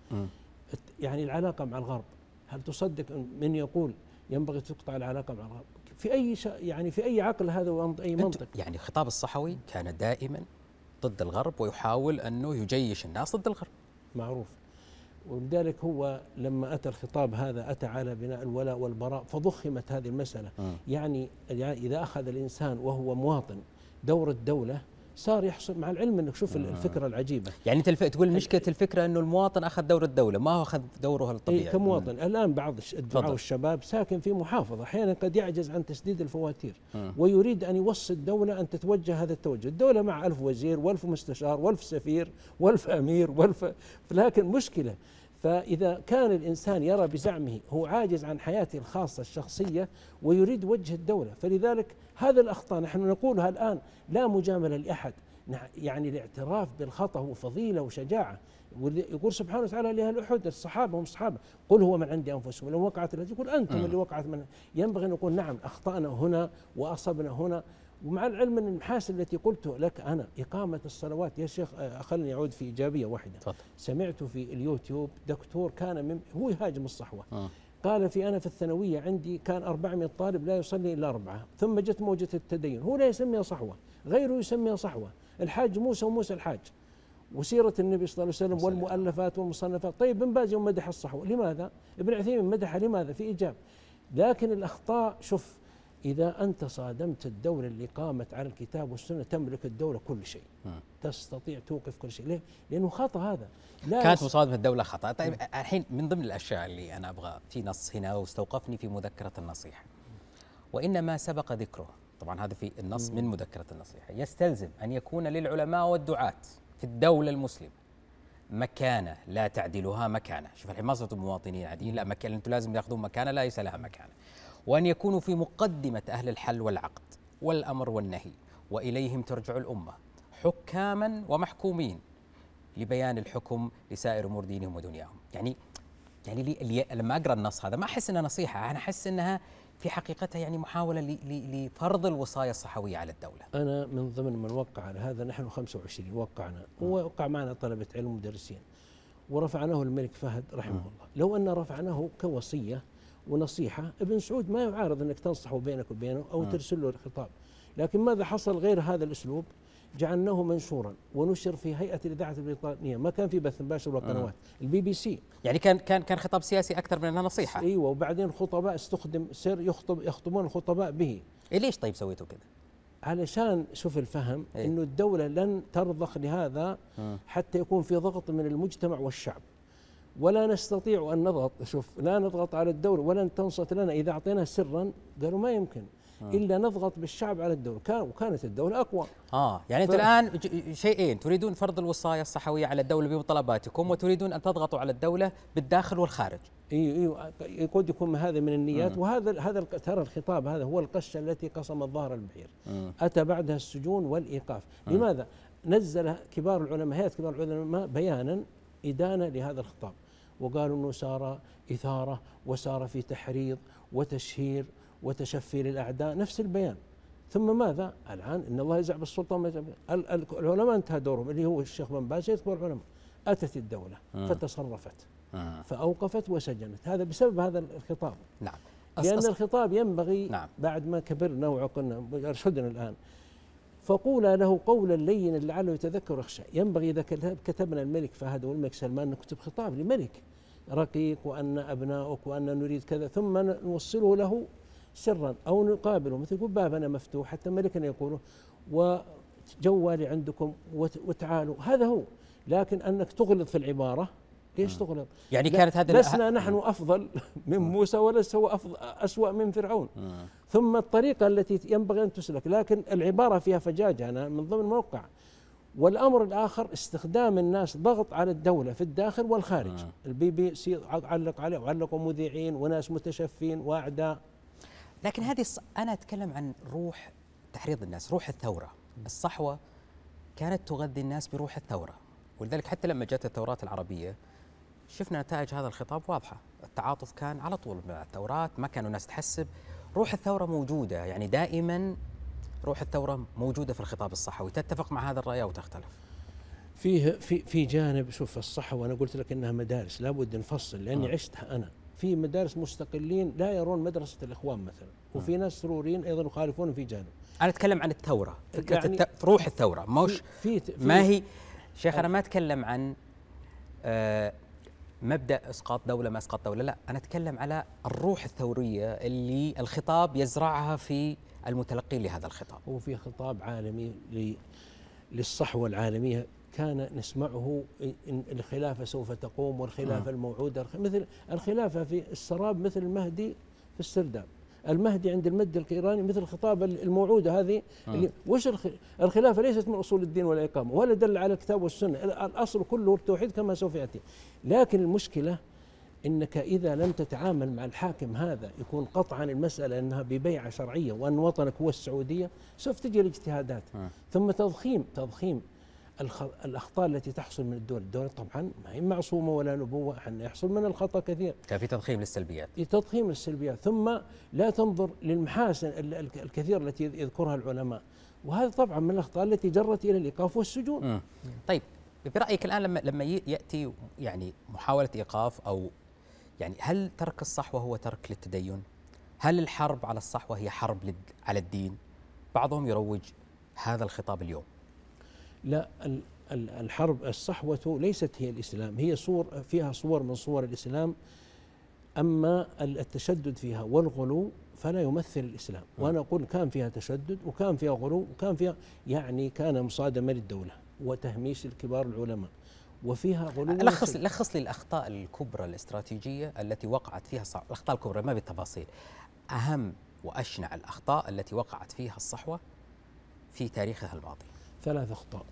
يعني العلاقة مع الغرب هل تصدق من يقول ينبغي تقطع العلاقة مع الغرب؟ في أي يعني في أي عقل هذا وأي أنت منطق؟ يعني الخطاب الصحوي كان دائما ضد الغرب ويحاول أنه يجيش الناس ضد الغرب. معروف. ولذلك هو لما أتى الخطاب هذا أتى على بناء الولاء والبراء فضخمت هذه المسألة. مم. يعني يعني إذا أخذ الإنسان وهو مواطن دور الدولة صار يحصل مع العلم أنك شوف الفكرة العجيبة يعني أنت. تقول مشكلة الفكرة إنه المواطن أخذ دور الدولة ما هو أخذ دوره الطبيعي. إيه كمواطن الآن بعض الش- الدعاة تفضل. والشباب ساكن في محافظة أحيانا قد يعجز عن تسديد الفواتير مم. ويريد أن يوصي الدولة أن تتوجه هذا التوجه الدولة مع ألف وزير وألف مستشار وألف سفير وألف أمير وألف لكن مشكلة فإذا كان الإنسان يرى بزعمه هو عاجز عن حياته الخاصة الشخصية ويريد وجه الدولة فلذلك هذا الأخطاء نحن نقولها الآن لا مجاملة لأحد يعني الاعتراف بالخطأ هو فضيلة وشجاعة يقول سبحانه وتعالى لأهل أحد الصحابة هم الصحابة قل هو من عند أنفسهم لو وقعت التي يقول أنتم. اللي وقعت من ينبغي أن نقول نعم أخطأنا هنا وأصبنا هنا ومع العلم أن المحاسن التي قلت لك أنا إقامة الصلوات يا شيخ آه، خلني أعود في إيجابية واحدة تفضل. سمعت في اليوتيوب دكتور كان من هو يهاجم الصحوة مم. قال في أنا في الثانوية عندي كان 400 طالب لا يصلي إلا أربعة ثم جت موجة التدين هو لا يسميها صحوة غيره يسميها صحوة الحاج موسى وموسى الحاج وسيرة النبي صلى الله عليه وسلم. والمؤلفات والمصنفات طيب ابن باز يوم مدح الصحوة لماذا؟ ابن عثيمين مدحها لماذا؟ في إيجاب لكن الأخطاء شوف إذا أنت صادمت الدولة اللي قامت على الكتاب والسنة تملك الدولة كل شيء. مم. تستطيع توقف كل شيء. ليه؟ لأنه خطأ هذا. لا كانت مصادمة الدولة خطا، طيب الحين من ضمن الأشياء اللي أنا أبغى في نص هنا واستوقفني في مذكرة النصيحة. وإنما سبق ذكره، طبعا هذا في النص من مذكرة النصيحة، يستلزم أن يكون للعلماء والدعاة في الدولة المسلمة مكانة لا تعدلها مكانة، شوف الحين ما صرتوا مواطنين عاديين. لا مكان أنتم لازم تاخذون مكانة ليس لها مكانة. وأن يكونوا في مقدمة أهل الحل والعقد والأمر والنهي وإليهم ترجع الأمة حكاما ومحكومين لبيان الحكم لسائر أمور دينهم ودنياهم. يعني يعني لي لي لما أقرأ النص هذا ما أحس إنها نصيحة أنا أحس إنها في حقيقتها يعني ل- لفرض الوصايه الصحوية على الدولة. أنا من ضمن من وقع على هذا نحن 25 وقعنا ووقع معنا طلبة علم مدرسين ورفعناه الملك فهد رحمه. الله. لو أن رفعناه كوصية ونصيحة. ابن سعود ما يعارض أنك تنصحه بينك وبينه أو مم. ترسل له الخطاب. لكن ماذا حصل غير هذا الأسلوب؟ جعلناه منشورا ونشر في هيئة الإذاعة البريطانية. ما كان في بث مباشر ولا قنوات. البي بي سي. يعني كان كان كان خطاب سياسي أكثر من إنها نصيحة. إيوه وبعدين الخطباء استخدم سر يخطب يخطبون الخطباء به. إيه ليش طيب سويتوا كذا؟ علشان شوف الفهم إيه؟ إنه الدولة لن ترضخ لهذا مم. حتى يكون في ضغط من المجتمع والشعب. ولا نستطيع أن نضغط. شوف لا نضغط على الدولة ولن تنصت لنا. إذا أعطيناه سرا قالوا ما يمكن. إلا نضغط بالشعب على الدولة كان وكانت الدولة أقوى. آه يعني ف- الآن ج- شيئين. تريدون فرض الوصايه الصحوية على الدولة بمطالباتكم وتريدون أن تضغطوا على الدولة بالداخل والخارج. إيوه إيوه. قد يكون هذا من النيات. وهذا هذا ترى الخطاب هذا هو القشه التي قصمت ظهر البعير مم. أتى بعدها السجون والإيقاف. لماذا؟ نزل كبار العلماء هيئة كبار العلماء بيانا إدانة لهذا الخطاب. وقالوا إنه صار إثارة وصار في تحريض وتشهير وتشفي للأعداء نفس البيان ثم ماذا؟ الآن إن الله يزع بالسلطان ما يزع بال- ال- ال- العلماء انتهى دورهم اللي هو الشيخ بن باز كبار العلماء أتت الدولة مم. فتصرفت مم. فأوقفت وسجنت هذا بسبب هذا الخطاب نعم أص- الخطاب ينبغي نعم. بعد ما كبرنا وعقلنا أرشدنا الآن فقولا له قولا لينا لعله يتذكر يخشى ينبغي إذا كتب- كتبنا الملك فهد والملك سلمان نكتب خطاب لملك رقيق وأن أبناؤك وأن نريد كذا ثم نوصله له سرا أو نقابله. مثل يقول بابنا مفتوح حتى ملكنا يقوله وجوالي عندكم وت- وتعالوا. هذا هو. لكن أنك تغلط في العبارة ليش تغلط؟ يعني لا- كانت هذه لسنا نحن أفضل من موسى وليس هو افضل أسوأ من فرعون. ثم الطريقة التي ينبغي أن تسلك لكن العبارة فيها فجاجة أنا من ضمن الموقع والأمر الآخر استخدام الناس ضغط على الدولة في الداخل والخارج. مم. البي بي سي علق عليه وعلقوا مذيعين وناس متشفين واعداء. لكن هذه الص... أنا أتكلم عن روح تحريض الناس روح الثورة. الصحوة كانت تغذي الناس بروح الثورة. ولذلك حتى لما جت الثورات العربية شفنا نتائج هذا الخطاب واضحة. التعاطف كان على طول مع الثورات ما كانوا الناس تحسب. روح الثورة موجودة يعني دائما روح الثورة موجودة في الخطاب الصحوي. تتفق مع هذا الرأي أو تختلف؟ فيه في في جانب شوف الصحة وأنا قلت لك إنها مدارس لابد نفصل لأني آه. عشتها أنا. في مدارس مستقلين لا يرون مدرسة الإخوان مثلا وفي ناس سروريين أيضا يخالفون في جانب. أنا أتكلم عن الثورة فكرة يعني الت... روح الثورة. مش في في ما هي؟ شيخ أنا ما أتكلم عن آه، مبدأ إسقاط دولة ما إسقاط دولة لا أنا أتكلم على الروح الثورية اللي الخطاب يزرعها في المتلقين لهذا الخطاب هو في خطاب عالمي ل- للصحوة العالمية كان نسمعه إن الخلافة سوف تقوم والخلافة آه. الموعودة الخ- مثل الخلافة في السراب مثل المهدي في السرداب المهدي عند المد الإيراني مثل الخطاب الموعودة هذه اللي وش الخ- الخلافة ليست من أصول الدين والإقامة ولا دل على الكتاب والسنة ال- الأصل كله التوحيد كما سوف يأتي لكن المشكلة إنك إذا لم تتعامل مع الحاكم هذا يكون قطعا المسألة إنها ببيعة شرعية وأن وطنك هو السعودية سوف تجي الاجتهادات مم. ثم تضخيم تضخيم. الأخطاء التي تحصل من الدول، الدولة طبعا ما هي معصومة ولا نبوة حن يحصل من الخطأ كثير، كان في تضخيم للسلبيات تضخيم السلبيات، ثم لا تنظر للمحاسن ال- ال- الكثير التي يذكرها العلماء، وهذا طبعا من الأخطاء التي جرت إلى الإيقاف والسجون. مم. طيب برأيك الآن لما لما يأتي يعني محاولة إيقاف أو يعني هل ترك الصحوة هو ترك للتدين؟ هل الحرب على الصحوة هي حرب على الدين؟ بعضهم يروج هذا الخطاب اليوم لا ال- ال- الحرب الصحوة ليست هي الإسلام هي صور فيها صور من صور الإسلام أما ال- التشدد فيها والغلو فلا يمثل الإسلام. وأنا أقول كان فيها تشدد وكان فيها غلو وكان فيها يعني كان مصادمة للدولة وتهميش الكبار العلماء وفيها غلو لخص لخص لي الأخطاء الكبرى الاستراتيجية التي وقعت فيها الصحوة الأخطاء الكبرى ما بالتفاصيل. أهم وأشنع الأخطاء التي وقعت فيها الصحوة في تاريخها الماضي. ثلاث أخطاء.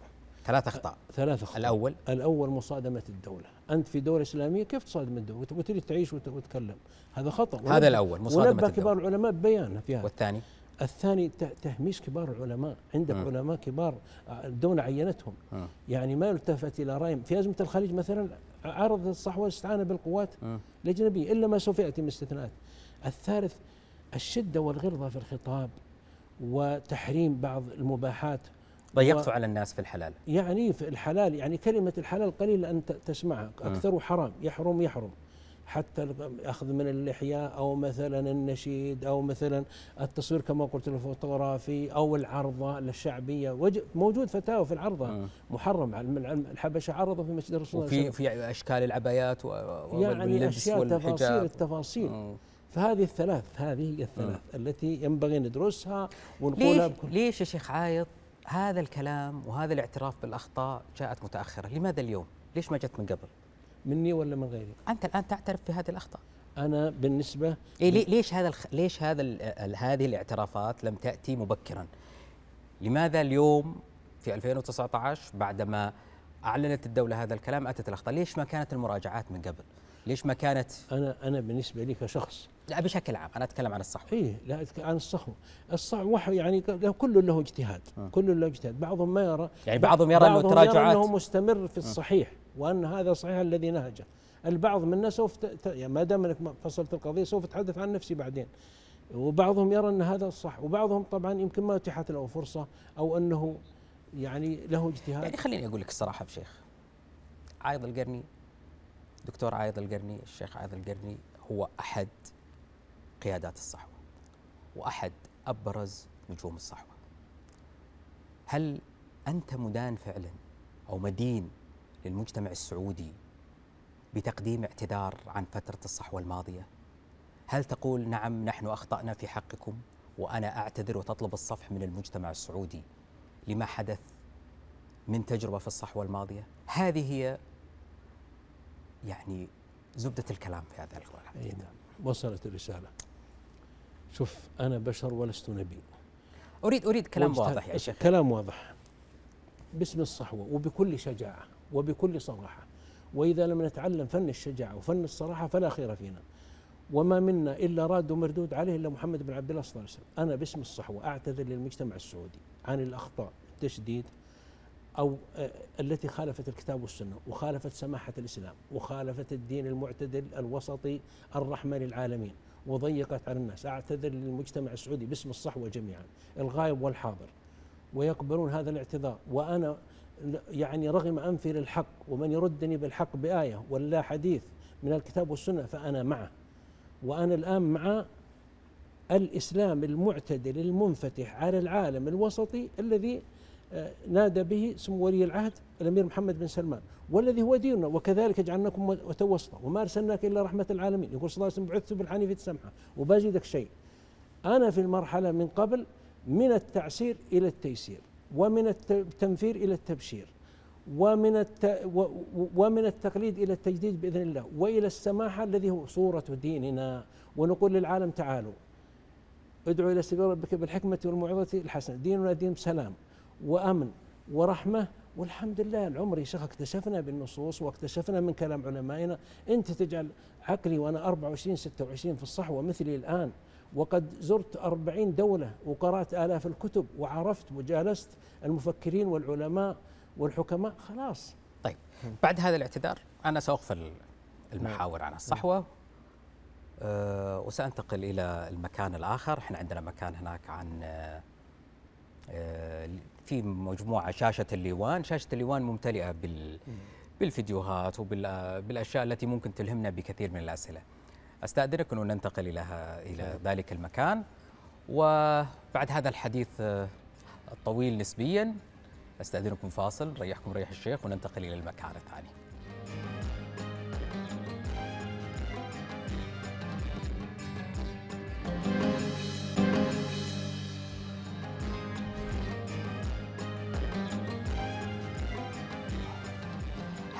ثلاث أخطاء. ثلاث أخطاء. الأول؟ الأول مصادمة الدولة. أنت في دولة إسلامية كيف تصادم الدولة؟ وت- وتريد تعيش وت- وتتكلم هذا خطأ. هذا الأول مصادمة ونبه كبار العلماء ببيان في هذا. والثاني؟ الثاني تهميش كبار العلماء. عندك مم. علماء كبار الدولة عينتهم. مم. يعني ما يلتفت إلى رأيهم في أزمة الخليج مثلا عرض الصحوة الاستعانة بالقوات. الأجنبية إلا ما سوف يأتي من استثناءات. الثالث الشدة والغلظة في الخطاب وتحريم بعض المباحات ضيقتوا على الناس في الحلال. يعني في الحلال يعني كلمة الحلال قليل أن تسمعها. أكثر حرام يحرم يحرم. حتى أخذ من اللحية أو مثلا النشيد أو مثلا التصوير كما قلت الفوتوغرافي أو العرضة الشعبية. موجود فتاوى في العرضة. محرم. الحبشة عرضوا في مسجد الرسول وفي في أشكال العبايات يعني أشياء تفاصيل التفاصيل. فهذه الثلاث هذه هي الثلاث. التي ينبغي ندرسها ونقولها ليش, ليش يا شيخ عايض هذا الكلام وهذا الاعتراف بالأخطاء جاءت متأخرة. لماذا اليوم؟ ليش ما جت من قبل؟ مني ولا من غيري؟ أنت الآن تعترف في هذه الأخطاء. أنا بالنسبة إيه ليش هذا الخ... ليش هذا ال... هذه الاعترافات لم تأتي مبكرا؟ لماذا اليوم في 2019 بعدما أعلنت الدولة هذا الكلام أتت الأخطاء؟ ليش ما كانت المراجعات من قبل؟ ليش ما كانت؟ أنا أنا بالنسبة لي كشخص. لا بشكل عام أنا أتكلم عن الصحوة. اي لا عن الصحوة. الصحوة يعني كل له اجتهاد. كل له اجتهاد. بعضهم ما يرى يعني بعضهم يرى إنه التراجعات إنه مستمر في الصحيح وأن هذا صحيح الذي نهجه. البعض منا سوف ت... يعني ما دام إنك فصلت القضية سوف اتحدث عن نفسي بعدين. وبعضهم يرى إن هذا الصح وبعضهم طبعا يمكن ما اتيحت له فرصة أو إنه يعني له اجتهاد. يعني خليني أقول لك الصراحة بشيخ عايض القرني دكتور عايض القرني الشيخ عايض القرني هو أحد قيادات الصحوة وأحد أبرز نجوم الصحوة. هل أنت مدان فعلا أو مدين للمجتمع السعودي بتقديم اعتذار عن فترة الصحوة الماضية؟ هل تقول نعم نحن أخطأنا في حقكم وأنا أعتذر وتطلب الصفح من المجتمع السعودي لما حدث من تجربة في الصحوة الماضية؟ هذه هي يعني زبدة الكلام في هذا الحديث نعم. وصلت الرسالة. شوف أنا بشر ولست نبي. أريد أريد كلام واضح يا شيخ. كلام واضح. باسم الصحوة وبكل شجاعة وبكل صراحة. وإذا لم نتعلم فن الشجاعة وفن الصراحة فلا خير فينا. وما منا إلا راد ومردود عليه إلا محمد بن عبد الله صلى الله عليه وسلم. أنا باسم الصحوة أعتذر للمجتمع السعودي عن الأخطاء التشديد أو آه، التي خالفت الكتاب والسنة وخالفت سماحة الإسلام وخالفت الدين المعتدل الوسطي الرحمة للعالمين وضيقت على الناس. أعتذر للمجتمع السعودي باسم الصحوة جميعا الغائب والحاضر ويقبلون هذا الاعتذار. وأنا يعني رغم أنفي للحق ومن يردني بالحق بآية ولا حديث من الكتاب والسنة فأنا معه. وأنا الآن مع الإسلام المعتدل المنفتح على العالم الوسطي الذي نادى به سمو ولي العهد الأمير محمد بن سلمان والذي هو ديننا وكذلك جعلناكم وتوسطا وما أرسلناك إلا رحمة العالمين. يقول صلى الله عليه وسلم بعثت بالحنيفة السمحة وبزيدك شيء. أنا في المرحلة من قبل من التعسير إلى التيسير ومن التنفير إلى التبشير ومن الت... ومن التقليد إلى التجديد بإذن الله وإلى السماحة الذي هو صورة ديننا. ونقول للعالم تعالوا ادعوا إلى سبيل ربك بالحكمة والموعظة الحسنة. ديننا دين سلام. وأمن ورحمة والحمد لله العمر يا شيخ اكتشفنا بالنصوص واكتشفنا من كلام علمائنا. أنت تجعل عقلي وأنا 24 26 في الصحوه مثلي الآن وقد زرت أربعين دولة وقرأت آلاف الكتب وعرفت وجالست المفكرين والعلماء والحكماء. خلاص. طيب بعد هذا الاعتذار أنا سأغفل المحاور عن الصحوة. أه وسأنتقل إلى المكان الآخر. إحنا عندنا مكان هناك عن أه في مجموعة شاشة الليوان. شاشة الليوان ممتلئة بال بالفيديوهات وبالأشياء التي ممكن تلهمنا بكثير من الأسئلة. أستأذنك انه ننتقل إلى إلى ذلك المكان. وبعد هذا الحديث آه، الطويل نسبيا أستأذنكم فاصل ريحكم ريح الشيخ وننتقل إلى المكان الثاني.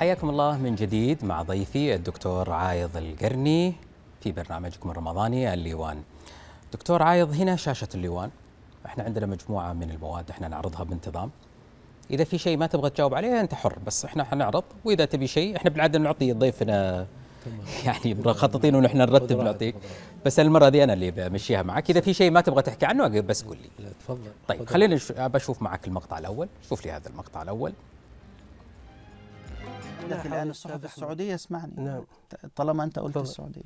حياكم الله من جديد مع ضيفي الدكتور عايض القرني في برنامجكم الرمضاني الليوان. دكتور عايض هنا شاشة الليوان. إحنا عندنا مجموعة من المواد إحنا نعرضها بانتظام. إذا في شيء ما تبغى تجاوب عليه أنت حر بس إحنا حنعرض. وإذا تبي شيء إحنا بالعادة نعطي ضيفنا يعني مخططين إحنا نرتب نعطيك بس المرة دي أنا اللي بمشيها معك. إذا في شيء ما تبغى تحكي عنه بس قول لي. لا تفضل. طيب خلينا بشوف معك المقطع الأول. شوف لي هذا المقطع الأول. الآن الصحف السعودية اسمعني. نعم. طالما أنت قلت السعودية.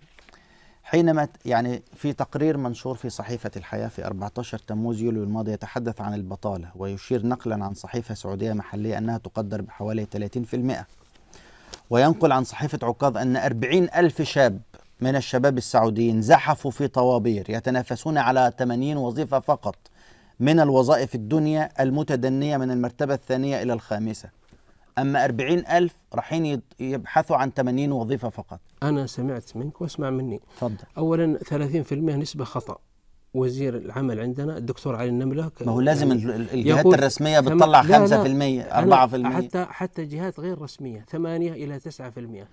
حينما يعني في تقرير منشور في صحيفة الحياة في 14 تموز يوليو الماضي يتحدث عن البطالة ويشير نقلا عن صحيفة سعودية محلية أنها تقدر بحوالي 30% وينقل عن صحيفة عكاظ أن 40 ألف شاب من الشباب السعوديين زحفوا في طوابير يتنافسون على 80 وظيفة فقط من الوظائف الدنيا المتدنية من المرتبة الثانية إلى الخامسة. أما 40 ألف رايحين يبحثوا عن 80 وظيفة فقط. أنا سمعت منك واسمع مني. تفضل. أولا 30% نسبة خطأ. وزير العمل عندنا الدكتور علي النملة ما هو لازم يعني الجهات الرسمية بتطلع 5% 4% حتى حتى جهات غير رسمية 8 إلى 9%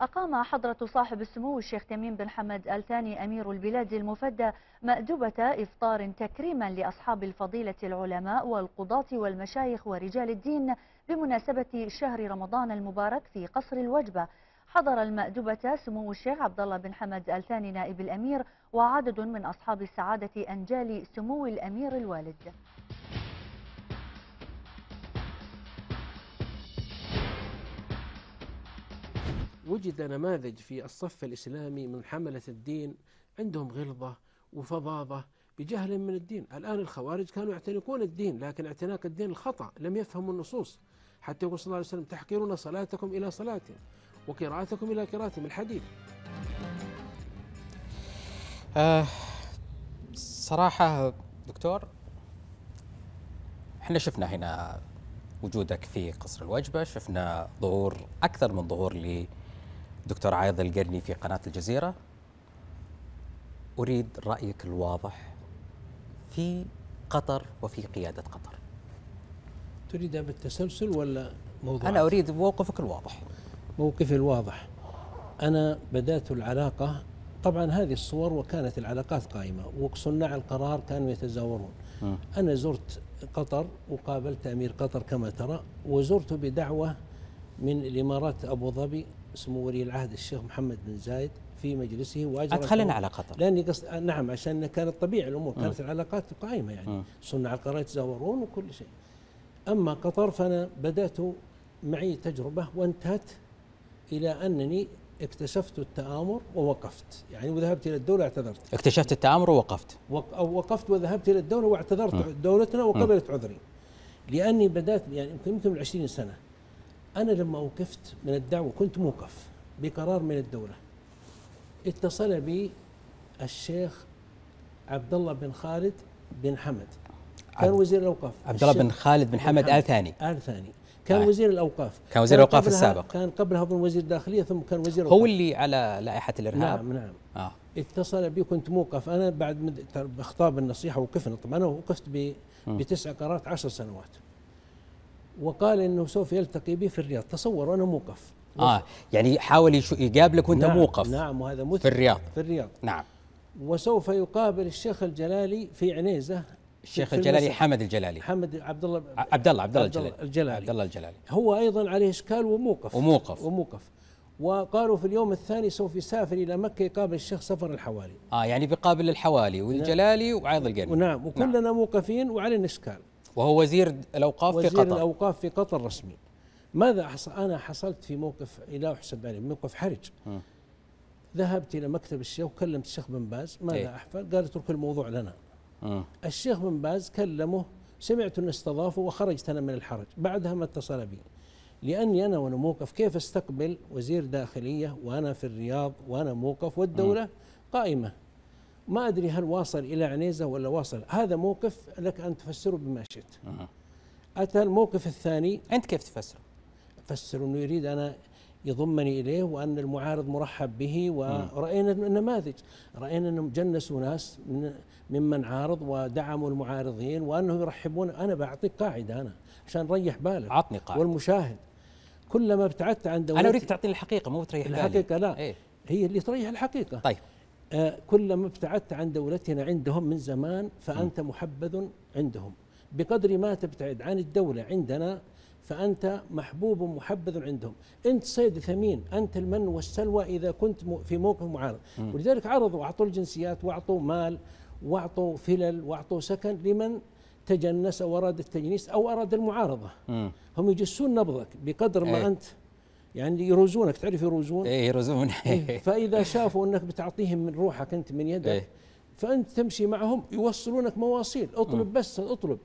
أقام حضرة صاحب السمو الشيخ تميم بن حمد آل ثاني أمير البلاد المفدى مأدبة إفطار تكريما لأصحاب الفضيلة العلماء والقضاة والمشايخ ورجال الدين بمناسبة شهر رمضان المبارك في قصر الوجبة حضر المأدبة سمو الشيخ عبد الله بن حمد آل ثاني نائب الأمير وعدد من أصحاب السعادة أنجال سمو الأمير الوالد. وجد نماذج في الصف الإسلامي من حملة الدين عندهم غلظة وفظاظة بجهل من الدين. الآن الخوارج كانوا يعتنقون الدين لكن اعتناق الدين الخطأ لم يفهموا النصوص. حتى يقول صلى الله عليه وسلم تحقرون صلاتكم إلى صلاتهم وقراءتكم إلى قراءتهم الحديث. آه صراحة دكتور إحنا شفنا هنا وجودك في قصر الوجبة شفنا ظهور أكثر من ظهور دكتور عايض القرني في قناة الجزيرة. أريد رأيك الواضح في قطر وفي قيادة قطر. تريدها بالتسلسل ولا موضوع؟ أنا أريد موقفك الواضح. موقفي الواضح. أنا بدأت العلاقة طبعا هذه الصور وكانت العلاقات قائمة وصناع القرار كانوا يتزاورون. م. أنا زرت قطر وقابلت أمير قطر كما ترى وزرت بدعوة من الإمارات أبو ظبي سمو ولي العهد الشيخ محمد بن زايد في مجلسه واجرى ادخلنا على قطر. لأني قصد نعم عشان كانت طبيعي الأمور كانت العلاقات قائمة يعني. صنع القرار يتزاورون وكل شيء. أما قطر فأنا بدأت معي تجربة وانتهت إلى أنني اكتشفت التآمر ووقفت. يعني وذهبت إلى الدولة اعتذرت اكتشفت التآمر ووقفت. وقفت وذهبت إلى الدولة واعتذرت م. دولتنا وقبلت عذري. لأني بدأت يعني يمكن من 20 سنة. أنا لما وقفت من الدعوة كنت موقف بقرار من الدولة. اتصل بي الشيخ عبد الله بن خالد بن حمد. كان وزير الأوقاف. عبد الله بن خالد بن حمد آل ثاني. آل ثاني. كان آه. وزير الأوقاف. كان وزير الأوقاف السابق. كان قبلها أظن وزير الداخلية ثم كان وزير هو اللي على لائحة الإرهاب. نعم نعم. آه. اتصل بي كنت موقف. أنا بعد بخطاب النصيحة وقفنا. طبعا أنا وقفت بتسع قرارات عشر سنوات. وقال إنه سوف يلتقي بي في الرياض. تصور أنا موقف. آه. يعني حاول يقابلك وأنت نعم موقف. نعم وهذا مثل. في الرياض. في الرياض. نعم. وسوف يقابل الشيخ الجلالي في عنيزة الشيخ الجلالي حمد الجلالي. حمد عبد الله عبد الله عبد الله الجلالي. الجلالي. عبد الله الجلالي. هو أيضا عليه إشكال وموقف. وموقف. وموقف. وقالوا في اليوم الثاني سوف يسافر إلى مكة يقابل الشيخ سفر الحوالي. آه يعني بيقابل الحوالي والجلالي وعايض القرني ونعم وكلنا نعم. موقفين وعلينا اشكال وهو وزير الأوقاف وزير في قطر. وزير الأوقاف في قطر رسمي ماذا حصل أنا حصلت في موقف لا أحسب عليه موقف حرج. م. ذهبت إلى مكتب الشيخ وكلمت الشيخ بن باز ماذا إيه؟ أحفل؟ قال اترك الموضوع لنا. م. الشيخ بن باز كلمه سمعت أنه استضافه وخرجت أنا من الحرج. بعدها ما اتصل بي. لأني أنا وأنا موقف كيف أستقبل وزير داخلية وأنا في الرياض وأنا موقف والدولة؟ م. قائمة. ما أدري هل واصل إلى عنيزة ولا واصل. هذا موقف لك أن تفسره بما شئت. أتى الموقف الثاني. أنت كيف تفسره؟ فسر إنه يريد أنا يضمني إليه وأن المعارض مرحب به ورأينا النماذج. رأينا أنهم جنسوا ناس من ممن عارض ودعموا المعارضين وانه يرحبون. أنا بعطيك قاعدة أنا عشان نريح بالك. عطني قاعدة. والمشاهد. كلما ابتعدت عن دولتي أنا أريد تعطيني الحقيقة مو تريح بالي. الحقيقة لا. إيه؟ هي اللي تريح الحقيقة. طيب. آه كلما ابتعدت عن دولتنا عندهم من زمان فأنت م. محبذ عندهم. بقدر ما تبتعد عن الدولة عندنا فأنت محبوب محبذ عندهم. أنت صيد ثمين أنت المن والسلوى إذا كنت في موقف معارض. ولذلك عرضوا أعطوا الجنسيات وأعطوا مال وأعطوا فلل وأعطوا سكن لمن تجنس أو أراد التجنيس أو أراد المعارضة. هم يجسون نبضك بقدر ما أي. أنت يعني يروزونك. تعرف يروزون؟ إيه يروزون. *laughs* إيه. فإذا شافوا أنك بتعطيهم من روحك أنت من يدك إيه. فأنت تمشي معهم يوصلونك مواصيل. اطلب م. بس اطلب.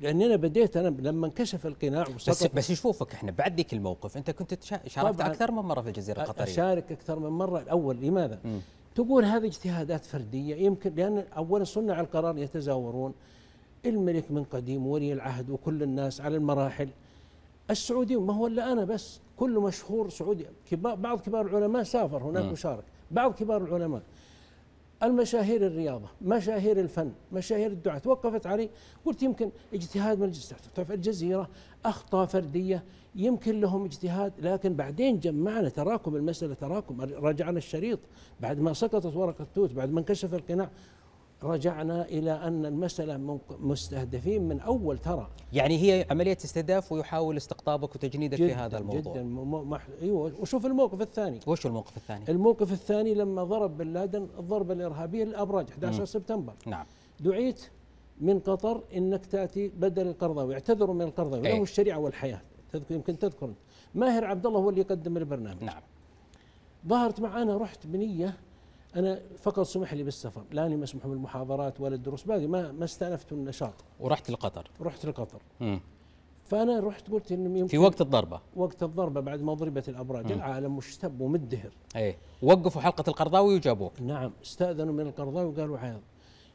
لأني أنا بديت أنا لما انكشف القناع بس بس يشوفك إحنا بعد ذيك الموقف أنت كنت شاركت أكثر من مرة في الجزيرة القطرية. أشارك أكثر من مرة. الأول لماذا؟ م. تقول هذه اجتهادات فردية يمكن لأن اولا صنع القرار يتزاورون. الملك من قديم ولي العهد وكل الناس على المراحل. السعودي ما هو إلا أنا بس كل مشهور سعودي. كبار بعض كبار العلماء سافر هناك. وشارك بعض كبار العلماء. المشاهير الرياضة مشاهير الفن مشاهير الدعاة. توقفت علي قلت يمكن اجتهاد من الجزيرة الجزيرة أخطاء فردية يمكن لهم اجتهاد لكن بعدين جمعنا تراكم المسألة تراكم رجعنا الشريط. بعد ما سقطت ورقة توت بعد ما انكشف القناع رجعنا إلى أن المسألة مستهدفين من أول ترى يعني هي عملية استهداف ويحاول استقطابك وتجنيدك في هذا الموضوع. جدا. مح... أيوة. وشوف الموقف الثاني. وش الموقف الثاني؟ الموقف الثاني لما ضرب بن لادن الضربة الإرهابية للأبراج 11 م. سبتمبر. نعم. دعيت من قطر إنك تأتي بدل القرضاوي. اعتذروا من القرضاوي له الشريعة والحياة. تذكر يمكن تذكر ماهر عبد الله هو اللي يقدم البرنامج. نعم. ظهرت معنا رحت بنية أنا فقط سمح لي بالسفر لاني مسموح بالمحاضرات ولا الدروس باقي ما ما استأنفت النشاط. ورحت لقطر رحت لقطر مم. فأنا رحت قلت إنه في وقت الضربة. وقت الضربة بعد ما ضربت الابراج. العالم مشتب ومدهر. إيه. وقفوا حلقة القرضاوي وجابوك نعم استأذنوا من القرضاوي وقالوا عياض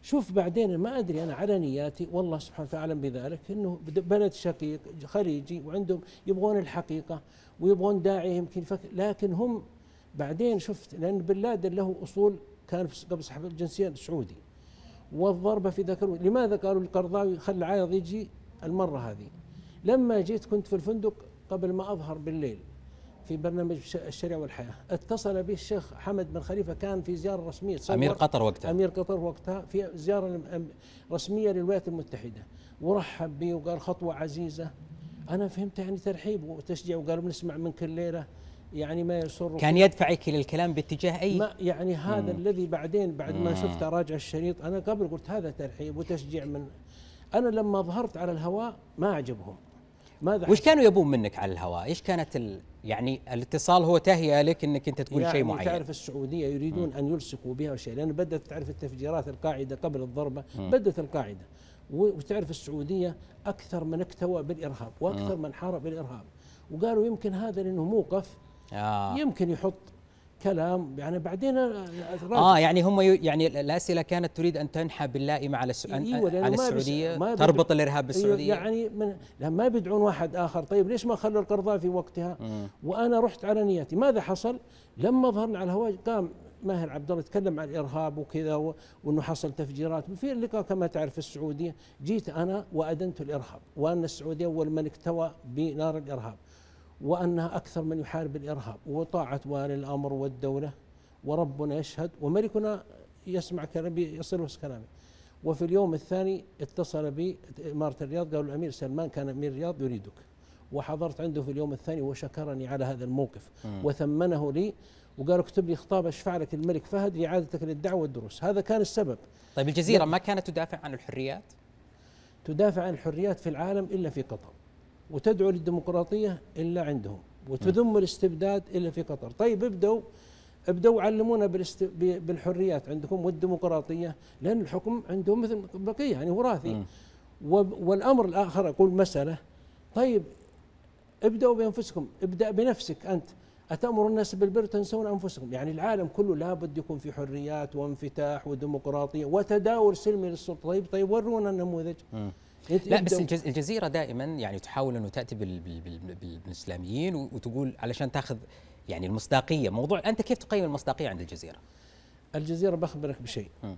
شوف بعدين ما أدري أنا على نياتي والله سبحانه وتعالى بذلك إنه بلد شقيق خليجي وعندهم يبغون الحقيقة ويبغون داعي يمكن فك لكن هم بعدين شفت لأن بن لادن له أصول كان قبل سحب الجنسية السعودي والضربة في ذاك لماذا قالوا القرضاوي خلى عايض يجي المرة هذه؟ لما جيت كنت في الفندق قبل ما أظهر بالليل في برنامج الشريعة والحياة اتصل به الشيخ حمد بن خليفة كان في زيارة رسمية. أمير قطر وقتها. أمير قطر وقتها في زيارة رسمية للولايات المتحدة. ورحب بي وقال خطوة عزيزة. أنا فهمت يعني ترحيب وتشجيع وقالوا بنسمع منك الليلة. يعني ما يسر كان يدفعك للكلام باتجاه أي ما يعني هذا مم. الذي بعدين بعد ما شفت راجع الشريط أنا قبل قلت هذا ترحيب وتشجيع من أنا لما ظهرت على الهواء ما عجبهم ماذا وش كانوا يبون منك على الهواء؟ إيش كانت ال يعني الاتصال هو تهيئة لك إنك أنت تقول يعني شيء معين تعرف السعودية يريدون م. أن يلصقوا بها شيء لأن بدأت تعرف التفجيرات القاعدة قبل الضربة م. بدأت القاعدة وتعرف السعودية أكثر من اكتوى بالإرهاب وأكثر م. من حارب بالإرهاب وقالوا يمكن هذا لأنه موقف آه. يمكن يحط كلام يعني بعدين آه يعني هم يعني الأسئلة كانت تريد أن تنحى باللائمه على السو... أيوة على السعودية ما تربط الإرهاب بالسعودية. يعني من ما بيدعون واحد آخر طيب ليش ما خلوا القرضاء في وقتها؟ مم. وأنا رحت على نيتي. ماذا حصل؟ لما ظهرنا على الهواء قام ماهر عبد الله يتكلم عن الإرهاب وكذا وإنه حصل تفجيرات. في اللقاء كما تعرف السعودية جيت أنا وادنت الإرهاب وأن السعودية اول من اكتوى بنار الإرهاب. وأنها أكثر من يحارب الإرهاب وطاعة والي الأمر والدولة وربنا يشهد وملكنا يسمع كلامي يصل كلامي. وفي اليوم الثاني اتصل بي إمارة الرياض قالوا الأمير سلمان كان أمير الرياض يريدك. وحضرت عنده في اليوم الثاني وشكرني على هذا الموقف. م. وثمنه لي وقال اكتب لي خطاب أشفع لك الملك فهد لإعادتك للدعوة والدروس. هذا كان السبب. طيب الجزيرة ما كانت تدافع عن الحريات؟ تدافع عن الحريات في العالم إلا في قطر. وتدعو للديمقراطية إلا عندهم وتذم الاستبداد إلا في قطر. طيب ابدوا ابدوا علمونا بالحريات عندكم والديمقراطية لأن الحكم عندهم مثل بقية يعني وراثي والأمر الآخر أقول مسألة. طيب ابدأوا بأنفسكم ابدأ بنفسك أنت. أتأمر الناس بالبر تنسون أنفسكم؟ يعني العالم كله لابد يكون في حريات وانفتاح وديمقراطية وتداول سلمي للسلطة. طيب طيب ورونا النموذج. لا بس الجزيرة دائما يعني تحاول أنه تأتي بالإسلاميين وتقول علشان تأخذ يعني المصداقية. موضوع أنت كيف تقيم المصداقية عند الجزيرة؟ الجزيرة بخبرك بشيء. م.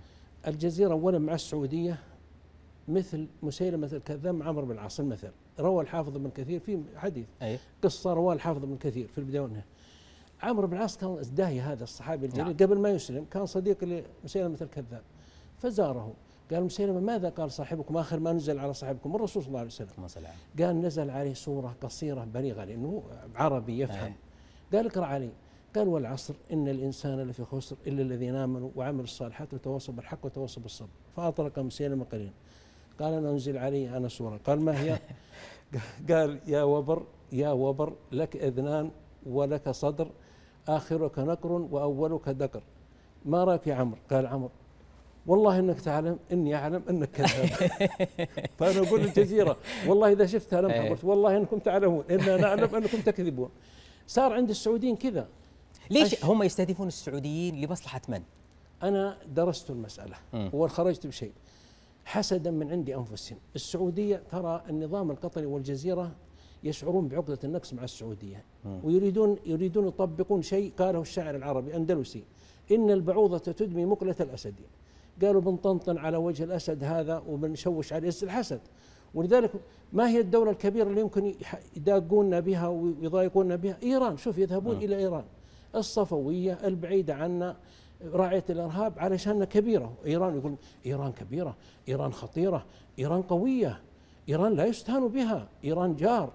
الجزيرة اولا مع السعودية مثل مسيلمة الكذاب مع عمرو بن العاص المثل. روى الحافظ ابن كثير في حديث. أي. قصة روى الحافظ ابن كثير في البداية والنهاية عمرو بن العاص كان داهية هذا الصحابي الجليل. نعم. قبل ما يسلم كان صديق لمسيلمة الكذاب فزاره. قال مسيلمة ماذا قال صاحبكم؟ آخر ما نزل على صاحبكم الرسول صلى الله عليه وسلم. قال نزل عليه سورة قصيرة بليغة لأنه عربي يفهم. قال اقرأ علي. قال والعصر إن الإنسان لفي خسر إلا الذين آمنوا وعملوا الصالحات وتواصوا بالحق وتواصوا بالصبر. فأطلق مسيلمة قليلا. قال أنا أنزل علي أنا سورة. قال ما هي؟ *laughs* قال يا وبر يا وبر لك إذنان ولك صدر آخرك نقر وأولك دقر. ما رأيك يا عمرو؟ قال عمرو والله إنك تعلم إني أعلم إنك كذاب. *laughs* فأنا أقول الجزيرة والله إذا شفتها لم. حضرت والله إنكم تعلمون إنا نعلم إنكم تكذبون. صار عند السعوديين كذا. ليش هم يستهدفون السعوديين لمصلحة من؟ أنا درست المسألة وخرجت بشيء. حسدا من عند انفسهم السعودية ترى النظام القطري والجزيرة يشعرون بعقدة النقص مع السعودية. ويريدون يريدون يطبقون شيء قاله الشاعر العربي أندلسي. إن البعوضة تدمي مقلة الاسد قالوا بنطنطن على وجه الأسد هذا وبنشوش عليه الحسد. ولذلك ما هي الدولة الكبيرة اللي يمكن يداقوننا بها ويضايقوننا بها؟ إيران. شوف يذهبون إلى إيران. الصفوية البعيدة عنا راعية الإرهاب علشان كبيرة. إيران يقول إيران كبيرة إيران خطيرة إيران قوية إيران لا يستهان بها إيران جار.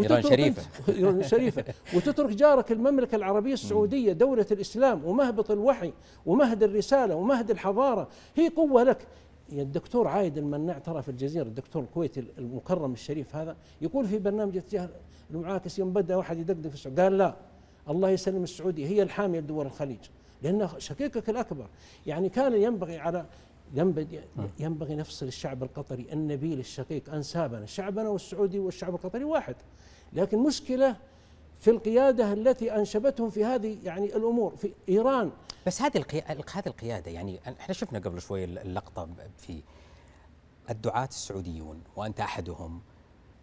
إيران شريفة. *laughs* إيران شريفة. وتترك جارك المملكة العربية السعودية دولة الإسلام ومهبط الوحي ومهد الرسالة ومهد الحضارة. هي قوة لك. يا الدكتور عايد المناع ترى في الجزيرة الدكتور الكويتي المكرم الشريف هذا يقول في برنامج اتجاه المعاكس يوم بدأ واحد يدقدق في السعودية قال لا الله يسلم السعودية هي الحامية لدول الخليج. لأنه شقيقك الأكبر يعني كان ينبغي على ينبغي نفصل الشعب القطري النبيل الشقيق أنسابنا شعبنا والسعودي والشعب القطري واحد. لكن مشكلة في القيادة التي أنشبتهم في هذه يعني الأمور في إيران. بس هذه هذه القيادة يعني إحنا شفنا قبل شوي اللقطة في الدعاة السعوديون وأنت أحدهم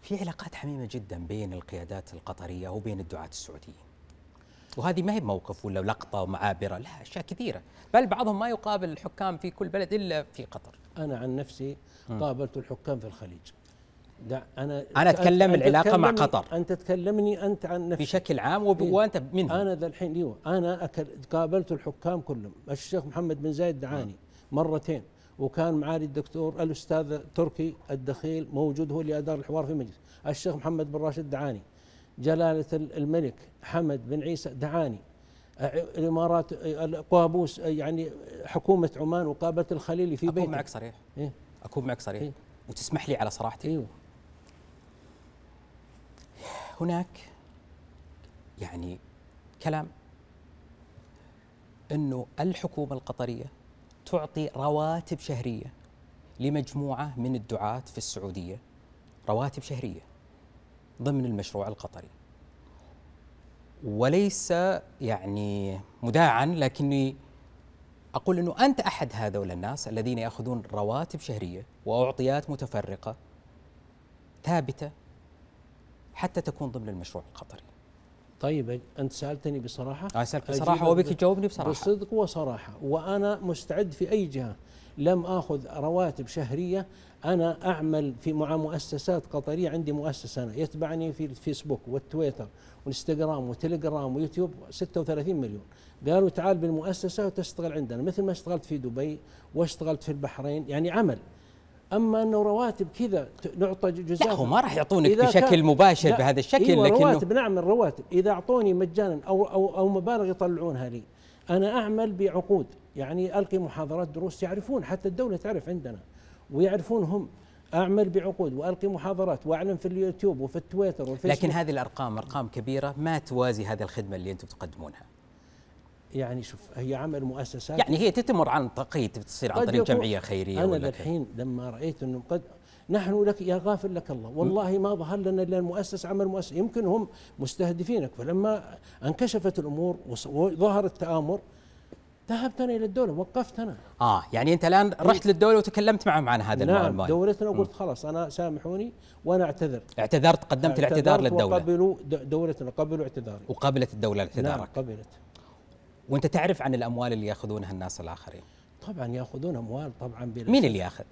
في علاقات حميمة جدا بين القيادات القطرية وبين الدعاة السعوديين. وهذه ما هي موقف ولا لقطة معابرة لا أشياء كثيرة. بل بعضهم ما يقابل الحكام في كل بلد إلا في قطر. أنا عن نفسي قابلت الحكام في الخليج. ده أنا أنا أتكلم العلاقة مع قطر. أنت تكلمني أنت عن نفسك. بشكل عام وب... إيه؟ وأنت منهم. أنا ذا الحين إيوه أنا أكل قابلت الحكام كلهم. الشيخ محمد بن زايد دعاني مرتين وكان معالي الدكتور الأستاذ تركي الدخيل موجود هو اللي أدار الحوار في المجلس. الشيخ محمد بن راشد دعاني. جلالة الملك حمد بن عيسى دعاني. الإمارات قابوس يعني حكومة عمان وقابلت الخليلي في بيته. اكون معك صريح. إيه؟ اكون معك صريح. إيه؟ وتسمح لي على صراحتي؟ إيوه. هناك يعني كلام إنه الحكومة القطرية تعطي رواتب شهرية لمجموعة من الدعاة في السعودية. رواتب شهرية. ضمن المشروع القطري وليس يعني مداعا لكني أقول إنه أنت أحد هذول الناس الذين يأخذون رواتب شهرية وأعطيات متفرقة ثابتة حتى تكون ضمن المشروع القطري. طيب أنت سألتني بصراحة؟ أنا سالتك بصراحة وبك تجاوبني بصراحة. بصدق وصراحة وأنا مستعد في أي جهة لم آخذ رواتب شهرية أنا أعمل في مع مؤسسات قطرية عندي مؤسسة أنا. يتبعني في الفيسبوك والتويتر والإنستغرام وتليجرام ويوتيوب 36 مليون. قالوا تعال بالمؤسسة وتشتغل عندنا. مثل ما اشتغلت في دبي واشتغلت في البحرين يعني عمل. أما أنه رواتب كذا نعطى جزء لا هو ما راح يعطونك بشكل مباشر بهذا الشكل إيوه لكنه رواتب. نعمل رواتب إذا أعطوني مجانا أو أو أو مبالغ يطلعونها لي أنا أعمل بعقود. يعني ألقي محاضرات دروس يعرفون حتى الدولة تعرف عندنا. ويعرفون هم أعمل بعقود وألقي محاضرات وأعلن في اليوتيوب وفي التويتر والفيسبوك لكن هذه الأرقام أرقام كبيرة ما توازي هذه الخدمة اللي أنتم تقدمونها؟ يعني شوف هي عمل مؤسسات. يعني هي تتمر عن تقييد تصير عن طريق جمعية خيرية أنا الحين لما رأيت إنه قد نحن لك يا غافل لك الله والله ما ظهر لنا إلا المؤسس عمل مؤسس. يمكن هم مستهدفينك فلما انكشفت الأمور وظهر التآمر ذهبت أنا إلى الدولة وقفت أنا. آه يعني أنت الآن رحت للدولة وتكلمت معهم عن هذا نعم المال دولتنا وقلت خلاص أنا سامحوني وأنا أعتذر. اعتذرت قدمت الاعتذار للدولة. وقبلوا دولتنا قبلوا اعتذاري. وقبلت الدولة اعتذارك نعم قبلت. وأنت تعرف عن الأموال اللي يأخذونها الناس الآخرين؟ طبعا يأخذون أموال طبعا بلا مين اللي يأخذ؟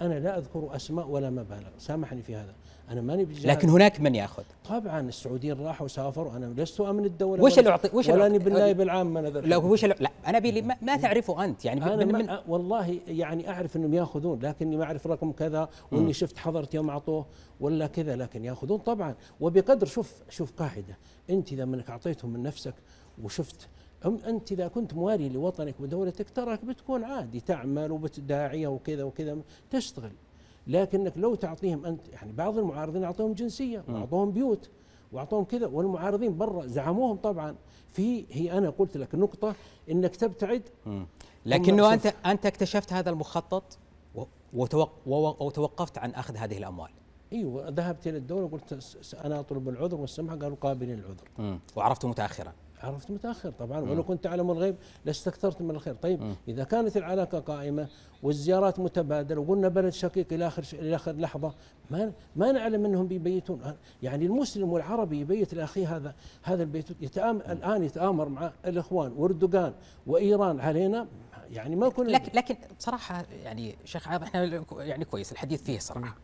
أنا لا أذكر أسماء ولا مبالغ. سامحني في هذا. أنا ماني لكن هناك من يأخذ. طبعا السعوديين راحوا سافروا أنا لست أمن الدولة وش اللي اعطي وش ولا أني بالنائب العام أنا لا وش لا أنا ابي ما, ما تعرفه أنت. يعني أنا من, من والله يعني أعرف إنهم يأخذون لكني ما أعرف رقم كذا وإني شفت حضرت يوم اعطوه ولا كذا لكن يأخذون طبعا. وبقدر شوف شوف قاعدة. أنت إذا منك أعطيتهم من نفسك وشفت أم أنت إذا كنت موالي لوطنك ودولتك تراك بتكون عادي تعمل وبتداعية وكذا وكذا تشتغل. لكنك لو تعطيهم أنت يعني بعض المعارضين أعطوهم جنسية واعطوهم بيوت وأعطوهم كذا والمعارضين برا زعموهم طبعا. في هي أنا قلت لك نقطة إنك تبتعد. لكنه أنت أنت اكتشفت هذا المخطط وتوقفت عن أخذ هذه الأموال. أيوه ذهبت إلى الدولة وقلت أنا أطلب العذر والسمح قالوا قابلين العذر. وعرفت متاخرا. عرفت متأخر طبعا ولو كنت اعلم الغيب لاستكثرت من الخير. طيب م. إذا كانت العلاقة قائمة والزيارات متبادلة وقلنا بلد شقيق إلى آخر إلى آخر لحظة ما ما نعلم انهم بيبيتون. يعني المسلم والعربي يبيت لأخيه هذا هذا البيت يتآمر الآن يتآمر مع الإخوان وأردوغان وإيران علينا. يعني ما كنا لكن لكن بصراحة يعني شيخ عايض إحنا يعني كويس الحديث فيه صراحة.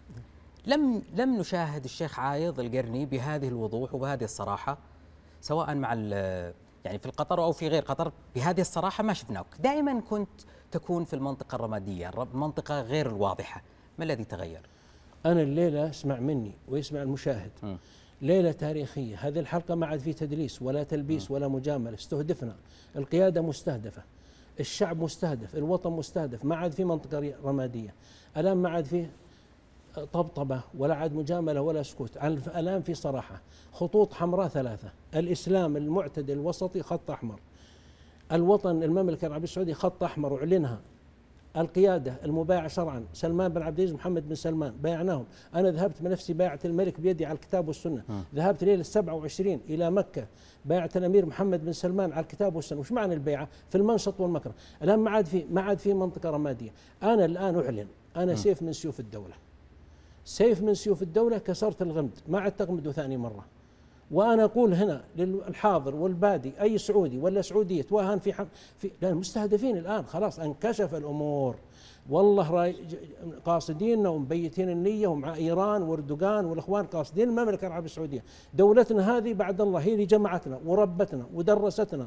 لم لم نشاهد الشيخ عايض القرني بهذه الوضوح وبهذه الصراحة. سواء مع يعني في القطر أو في غير قطر بهذه الصراحة ما شفناك. دائما كنت تكون في المنطقة الرمادية المنطقة غير الواضحة. ما الذي تغير؟ أنا الليلة أسمع مني ويسمع المشاهد. م. ليلة تاريخية هذه الحلقة ما عاد في تدليس ولا تلبيس م. ولا مجاملة استهدفنا. القيادة مستهدفة الشعب مستهدف الوطن مستهدف ما عاد في منطقة رمادية. الآن ما عاد في طبطبة ولا عاد مجاملة ولا سكوت. الآن في صراحة. خطوط حمراء ثلاثة. الإسلام المعتدل الوسطي خط أحمر. الوطن المملكة العربية السعودية خط أحمر أعلنها. القيادة المبايع شرعا. سلمان بن عبد العزيز محمد بن سلمان بايعناهم. أنا ذهبت بنفسي بايعة الملك بيدي على الكتاب والسنة. م. ذهبت ليلة 27 إلى مكة. بايعة الأمير محمد بن سلمان على الكتاب والسنة. وش معنى البيعة؟ في المنشط والمكره الآن ما عاد في ما عاد في منطقة رمادية. أنا الآن أعلن. أنا م. سيف من سيوف الدولة. سيف من سيوف الدولة كسرت الغمد ما عاد تغمد ثاني مرة. وأنا أقول هنا للحاضر والبادي أي سعودي ولا سعودية توهن في, في لأن مستهدفين الآن خلاص انكشف الأمور. والله قاصديننا ومبيتين النية ومع إيران وأردوغان والإخوان قاصدين المملكة العربية السعودية. دولتنا هذه بعد الله هي اللي جمعتنا وربتنا ودرستنا.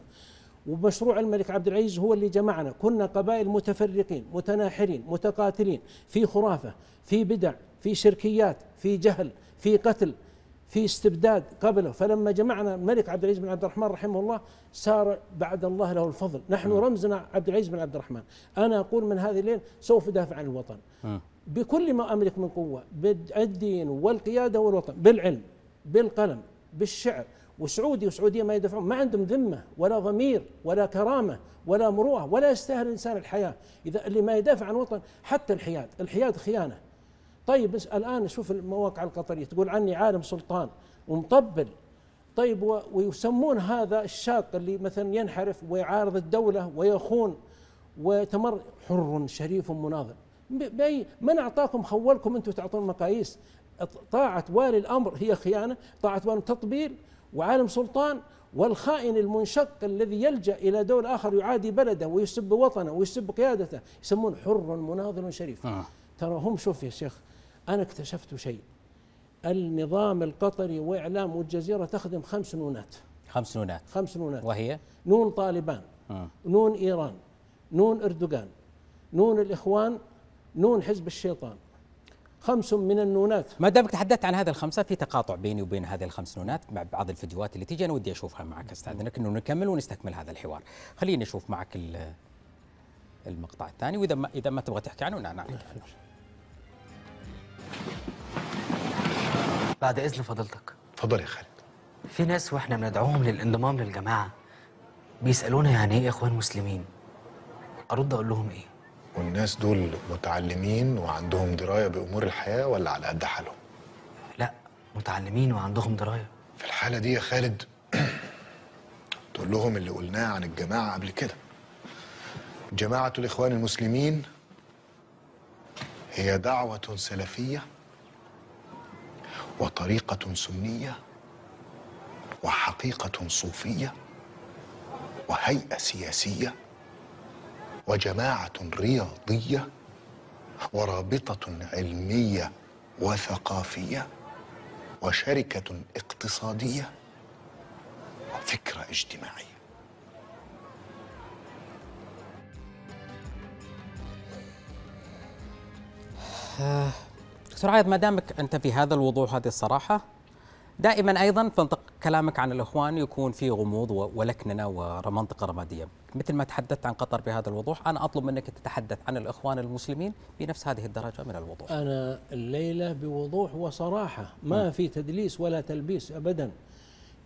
ومشروع الملك عبد العزيز هو اللي جمعنا. كنا قبائل متفرقين متناحرين متقاتلين في خرافة في بدع في شركيات في جهل في قتل في استبداد قبله. فلما جمعنا الملك عبد العزيز بن عبد الرحمن رحمه الله صار بعد الله له الفضل. نحن رمزنا عبد العزيز بن عبد الرحمن. أنا أقول من هذه الليل سوف أدافع عن الوطن. بكل ما أملك من قوة بالدين والقيادة والوطن بالعلم بالقلم بالشعر وسعودي وسعودية ما يدافعون ما عندهم ذمة ولا ضمير ولا كرامة ولا مروءة ولا يستاهل الإنسان الحياة. إذا اللي ما يدافع عن وطن حتى الحياد الحياد خيانة. طيب الآن شوف المواقع القطرية تقول عني عالم سلطان ومطبل. طيب ويسمون هذا الشاق اللي مثلا ينحرف ويعارض الدولة ويخون ويتمر حر شريف مناظر بأي من أعطاكم خولكم أنتم تعطون مقاييس؟ طاعة والي الأمر هي خيانة طاعة والي تطبيل وعالم سلطان والخائن المنشق الذي يلجأ إلى دول آخر يعادي بلده ويسب وطنه ويسب قيادته يسمون حر مناضل شريف. آه. ترى هم شوف يا شيخ أنا اكتشفت شيء. النظام القطري وإعلام والجزيره تخدم خمس نونات. خمس نونات. خمس نونات. وهي؟ نون طالبان آه. نون إيران نون أردوغان نون الإخوان نون حزب الشيطان. خمس من النونات. ما دامك تحدثت عن هذه الخمسة في تقاطع بيني وبين هذه الخمس نونات مع بعض الفيديوهات اللي تيجي أنا ودي أشوفها معك استاذنك إنه نكمل ونستكمل هذا الحوار. خليني أشوف معك المقطع الثاني وإذا ما إذا ما تبغى تحكي عنه نعم بعد إذن فضيلتك تفضل يا خالد. في ناس وإحنا بندعوهم للانضمام للجماعة بيسألونا يعني إيه إخوان مسلمين؟ أرد أقول لهم إيه؟ والناس دول متعلمين وعندهم دراية بأمور الحياة ولا على قد حالهم؟ لا متعلمين وعندهم دراية. في الحالة دي يا خالد *clears throat* تقول لهم اللي قلناه عن الجماعة قبل كده. جماعة الإخوان المسلمين هي دعوة سلفية وطريقة سنية وحقيقة صوفية وهيئة سياسية وجماعة رياضية ورابطة علمية وثقافية وشركة اقتصادية وفكرة اجتماعية. دكتور عايض ما دامك أنت في هذا الوضوح هذه الصراحة دائما أيضا في كلامك عن الإخوان يكون في غموض ولكننه ومنطقه رمادية. مثل ما تحدثت عن قطر بهذا الوضوح أنا أطلب منك تتحدث عن الإخوان المسلمين بنفس هذه الدرجة من الوضوح أنا الليلة بوضوح وصراحة ما م. في تدليس ولا تلبيس ابدا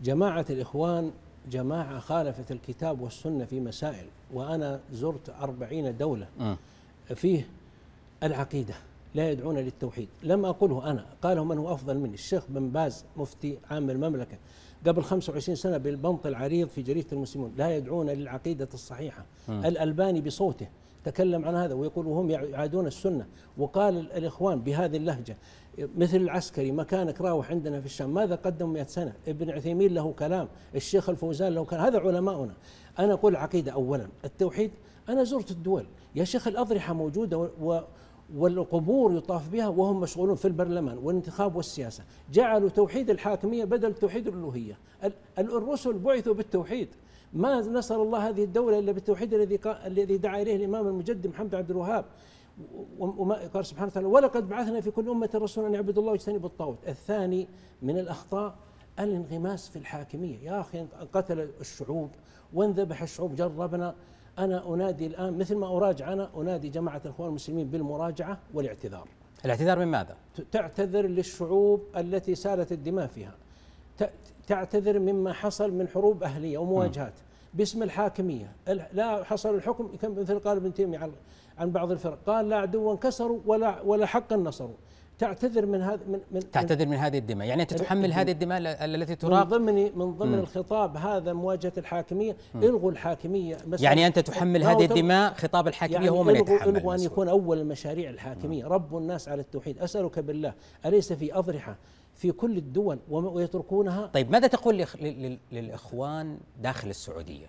جماعة الإخوان جماعة خالفت الكتاب والسنة في مسائل وأنا زرت أربعين دولة م. فيه العقيدة لا يدعون للتوحيد لم أقوله أنا قاله من هو أفضل مني الشيخ بن باز مفتي عام المملكة قبل 25 سنة بالبنط العريض في جريدة المسلمون لا يدعون للعقيدة الصحيحة. م. الألباني بصوته تكلم عن هذا ويقول وهم يعادون السنة. وقال الإخوان بهذه اللهجة مثل العسكري مكانك راوح عندنا في الشام ماذا قدم 100 سنة؟ ابن عثيمين له كلام الشيخ الفوزان له كلام. هذا علماؤنا. أنا أقول عقيدة أولا. التوحيد أنا زرت الدول. يا شيخ الأضرحة موجودة و والقبور يطاف بها وهم مشغولون في البرلمان والانتخاب والسياسة. جعلوا توحيد الحاكمية بدل توحيد الألوهية. الرسل بعثوا بالتوحيد. ما نصر الله هذه الدولة إلا بالتوحيد الذي الذي دعا إليه الإمام المجد محمد عبد الوهاب. وما قال سبحانه وتعالى ولقد بعثنا في كل أمة رسولا أن يعبدوا الله واجتنبوا الطاغوت. الثاني من الأخطاء الانغماس في الحاكمية. يا أخي قتل الشعوب وانذبح الشعوب جربنا أنا أنادي الآن مثل ما أراجع أنا أنادي جماعة الإخوان المسلمين بالمراجعة والاعتذار. الاعتذار من ماذا؟ تعتذر للشعوب التي سالت الدماء فيها. تعتذر مما حصل من حروب أهلية ومواجهات باسم الحاكمية. لا حصل الحكم مثل قال ابن تيمية عن بعض الفرق. قال لا عدوا انكسروا ولا ولا حقا نصروا. تعتذر من هذا من, من تعتذر من هذه الدماء. يعني أنت تحمل هذه الدماء التي تراق؟ من ضمن من ضمن. الخطاب هذا مواجهة الحاكمية. إلغوا الحاكمية يعني أنت تحمل هذه الدماء خطاب الحاكمية يعني هو من يتحمل إلغوا أن يكون أول المشاريع الحاكمية. رب الناس على التوحيد. أسألك بالله أليس في أضرحة في كل الدول ويتركونها؟ طيب ماذا تقول للإخوان داخل السعودية؟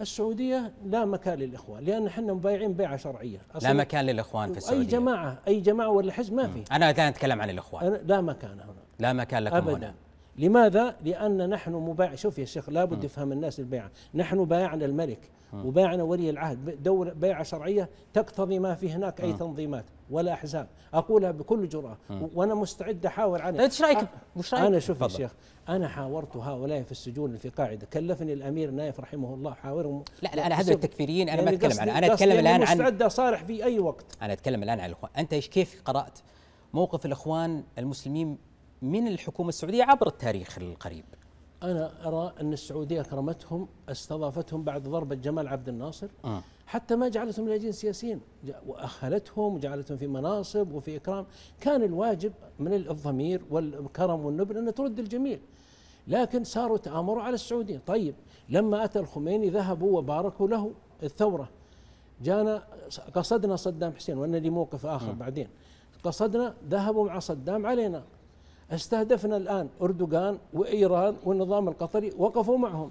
السعودية لا مكان للإخوان لأن إحنا مبايعين بيعة شرعية. لا مكان للإخوان في السعودية. أي جماعة أي جماعة ولا حزب ما في. أنا الآن أتكلم عن الإخوان. لا مكان هنا. لا مكان لكم أبداً. هنا لماذا؟ لأن نحن مبايع. شوف يا شيخ لابد يفهم الناس البيعة نحن بايعنا الملك وبايعنا ولي العهد. دولة بيعة شرعية تقتضي ما في هناك أي تنظيمات. ولا أحزاب أقولها بكل جرأة. وأنا مستعد أحاور عنها إيش رأيك؟ وش رأيك؟ أنا شوف يا شيخ أنا حاورت هؤلاء في السجون في قاعدة. كلفني الأمير نايف رحمه الله حاورهم. لا لا أنا هذول التكفيريين ما يعني أتكلم عنه أنا أتكلم الآن عن مستعد أصارح في أي وقت. أنا أتكلم الآن عن الإخوان. أنت إيش كيف قرأت موقف الإخوان المسلمين من الحكومة السعودية عبر التاريخ القريب؟ أنا أرى أن السعودية أكرمتهم استضافتهم بعد ضربة جمال عبد الناصر. أه. حتى ما جعلتهم لاجئين سياسيين وأهلتهم وجعلتهم في مناصب وفي إكرام. كان الواجب من الضمير والكرم والنبل أن ترد الجميل لكن صاروا تآمروا على السعودية. طيب لما أتى الخميني ذهبوا وباركوا له الثورة. جانا قصدنا صدام حسين وأنا لي موقف آخر م. بعدين. قصدنا ذهبوا مع صدام علينا. استهدفنا الآن أردوغان وإيران والنظام القطري وقفوا معهم.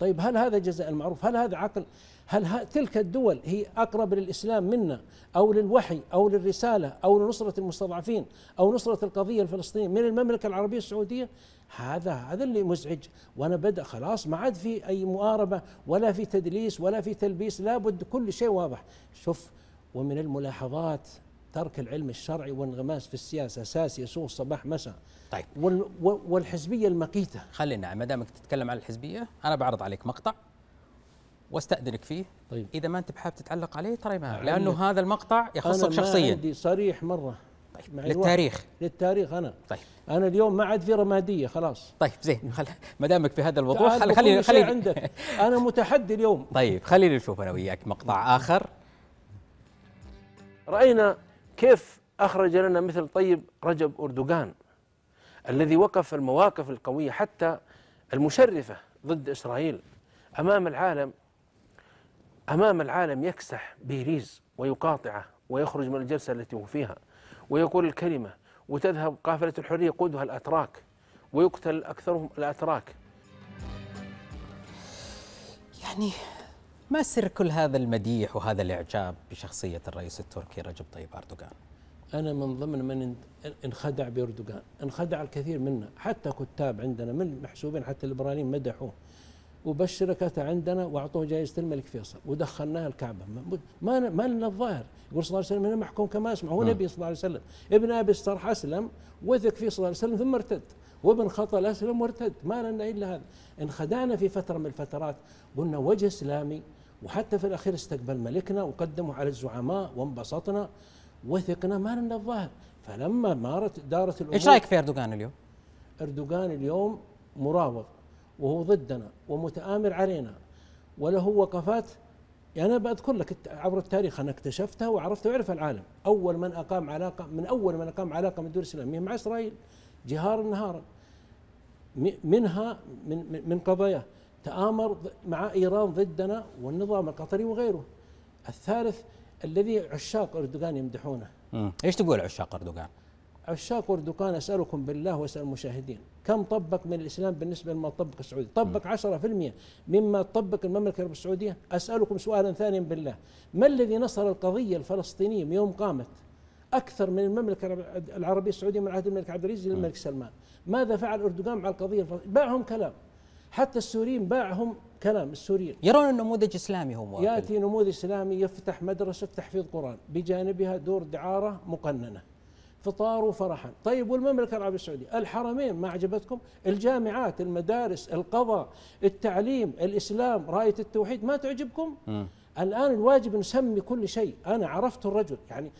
طيب هل هذا جزاء المعروف؟ هل هذا عقل؟ هل تلك الدول هي أقرب للإسلام منا أو للوحي أو للرسالة أو لنصرة المستضعفين أو نصرة القضية الفلسطينية من المملكة العربية السعودية؟ هذا هذا اللي مزعج. وأنا بدأ خلاص ما عاد في أي مؤاربة ولا في تدليس ولا في تلبيس لابد كل شيء واضح. شوف ومن الملاحظات ترك العلم الشرعي والانغماس في السياسة أساس يسوق صباح مساء. طيب. والحزبية المقيتة. خلينا ما دامك تتكلم عن الحزبية أنا بعرض عليك مقطع. واستأذنك فيه. طيب. إذا ما أنت بحاب تتعلق عليه ترى ما لأنه هذا المقطع يخصك شخصيا. أنا عندي صريح مرة. طيب للتاريخ. للتاريخ أنا. طيب. أنا اليوم ما عاد في رمادية خلاص. طيب زين. *laughs* خل... ما دامك في هذا الوضوح خلي خلي خلي عندك. *laughs* أنا متحدي اليوم. طيب خليني نشوف أنا وياك مقطع آخر. رأينا كيف أخرج لنا مثل طيب رجب أردوغان الذي وقف المواقف القوية حتى المشرفة ضد إسرائيل أمام العالم أمام العالم يكسح بيريز ويقاطعه ويخرج من الجلسة التي هو فيها ويقول الكلمة وتذهب قافلة الحرية يقودها الأتراك ويقتل أكثرهم الأتراك. يعني ما سر كل هذا المديح وهذا الإعجاب بشخصية الرئيس التركي رجب طيب أردوغان؟ أنا من ضمن من انخدع بأردوغان انخدع الكثير منا حتى كتاب عندنا من محسوبين حتى الليبراليين مدحوه. وبشرك عندنا وأعطوه جائزة الملك فيصل ودخلناه الكعبة. ما ما لنا الظاهر. يقول صلى الله عليه وسلم محكوم كما أسمع. هو نبي صلى الله عليه وسلم. ابن أبي الصرح أسلم وثق فيه صلى الله عليه وسلم ثم ارتد. وابن خطل أسلم وارتد. ما لنا إلا هذا. انخدعنا في فترة من الفترات قلنا وجه إسلامي وحتى في الأخير استقبل ملكنا وقدموا على الزعماء وانبسطنا وثقنا ما لنا الظاهر. فلما مارت دارت الأمور إيش رأيك في إردوغان اليوم؟ إردوغان اليوم مراوغ. وهو ضدنا ومتآمر علينا. وله وقفات. يعني أنا بذكر لك عبر التاريخ أنا اكتشفتها وعرفتها ويعرف العالم. أول من أقام علاقة من أول من أقام علاقة من الدول الإسلامية مع إسرائيل. جهارا نهارا. منها من من قضايا تآمر مع إيران ضدنا والنظام القطري وغيره. الثالث الذي عشاق أردوغان يمدحونه. إيش تقول عشاق أردوغان؟ عشاق أردوغان أسألكم بالله وأسأل المشاهدين. كم طبق من الإسلام بالنسبة لما طبق السعودية طبق عشرة في المية. مما طبق المملكة العربية السعودية؟ أسألكم سؤالا ثانيا بالله. ما الذي نصر القضية الفلسطينية من يوم قامت؟ أكثر من المملكة العربية السعودية من عهد الملك عبد العزيز للملك سلمان. ماذا فعل أردوغان مع القضية الفلسطينية؟ باعهم كلام. حتى السوريين باعهم كلام السوريين. يرون النموذج إسلامي هو يأتي نموذج إسلامي يفتح مدرسة تحفيظ قرآن. بجانبها دور دعارة مقننة. فطار وفرحا طيب والمملكة العربية السعودية الحرمين ما عجبتكم؟ الجامعات المدارس القضاء التعليم الإسلام راية التوحيد ما تعجبكم؟ م. الآن الواجب نسمي كل شيء. أنا عرفت الرجل يعني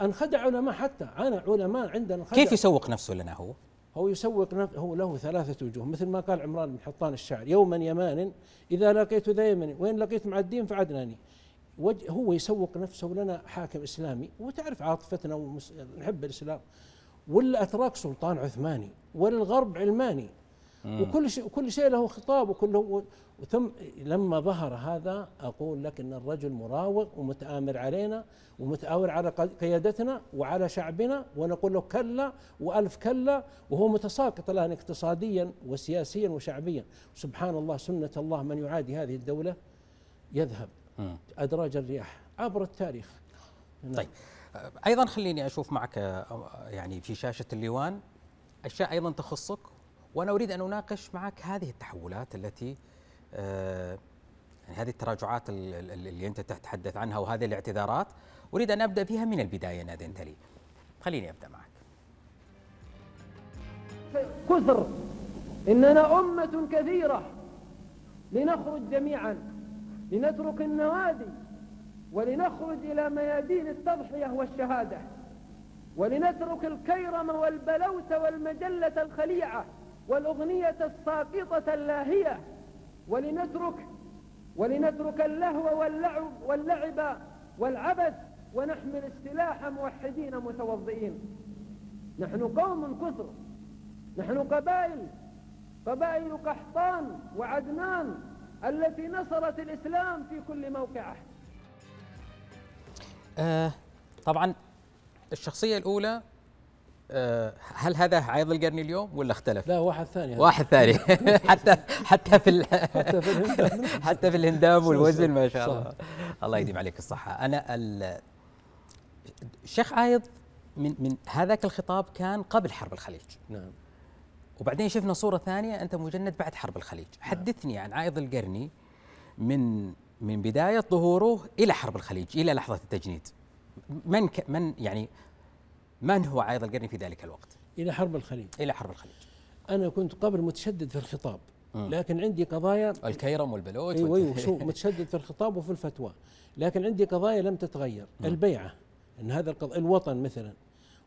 أنخدع علماء حتى. أنا علماء عندنا كيف يسوق نفسه لنا هو؟ هو يسوق نفسه هو له ثلاثة وجوه مثل ما قال عمران بن حطان الشاعر. يوما يمان إذا لقيت ذا يمن وين لقيت معدين فعدناني. هو يسوق نفسه لنا حاكم إسلامي. وتعرف عاطفتنا ونحب الإسلام. والأتراك سلطان عثماني وللغرب علماني. وكل شيء وكل شيء له خطاب وكله وثم لما ظهر هذا أقول لك إن الرجل مراوغ ومتآمر علينا ومتآمر على قيادتنا وعلى شعبنا ونقول له كلا وألف كلا وهو متساقط الآن اقتصاديا وسياسيا وشعبيا. سبحان الله سنة الله من يعادي هذه الدولة يذهب. أدراج الرياح عبر التاريخ. نعم. طيب. أيضا خليني أشوف معك يعني في شاشة الليوان أشياء أيضا تخصك وأنا أريد أن أناقش معك هذه التحولات التي يعني هذه التراجعات اللي أنت تتحدث عنها وهذه الاعتذارات أريد أن أبدأ فيها من البداية إن أذنت لي خليني أبدأ معك. كثر. إننا أمة كثيرة. لنخرج جميعا. لنترك النوادي ولنخرج إلى ميادين التضحية والشهادة. ولنترك الكيرم والبلوت والمجلة الخليعة والأغنية الساقطة اللاهية. ولنترك ولنترك اللهو واللعب واللعب والعبث ونحمل السلاح موحدين متوضئين. نحن قوم كثر. نحن قبائل قبائل قحطان وعدنان. التي نصرت الإسلام في كل موقعة. آه طبعا الشخصية الأولى آه هل هذا عايض القرني اليوم ولا اختلف؟ لا واحد ثاني. واحد ثاني. *laughs* حتى حتى في حتى في الهندام. *laughs* حتى في الهندام والوزن ما شاء الله. الله يديم عليك الصحة. أنا الشيخ عايض من من هذاك الخطاب كان قبل حرب الخليج. نعم. وبعدين شفنا صورة ثانية أنت مجند بعد حرب الخليج. نعم. حدثني عن عايض القرني من من بداية ظهوره إلى حرب الخليج إلى لحظة التجنيد. من ك من يعني من هو عايض القرني في ذلك الوقت؟ إلى حرب الخليج. إلى حرب الخليج. أنا كنت قبل متشدد في الخطاب لكن عندي قضايا الكيرم والبلوت إيوه أيوه شو *laughs* متشدد في الخطاب وفي الفتوى. لكن عندي قضايا لم تتغير البيعة. إن هذا القض... الوطن مثلا.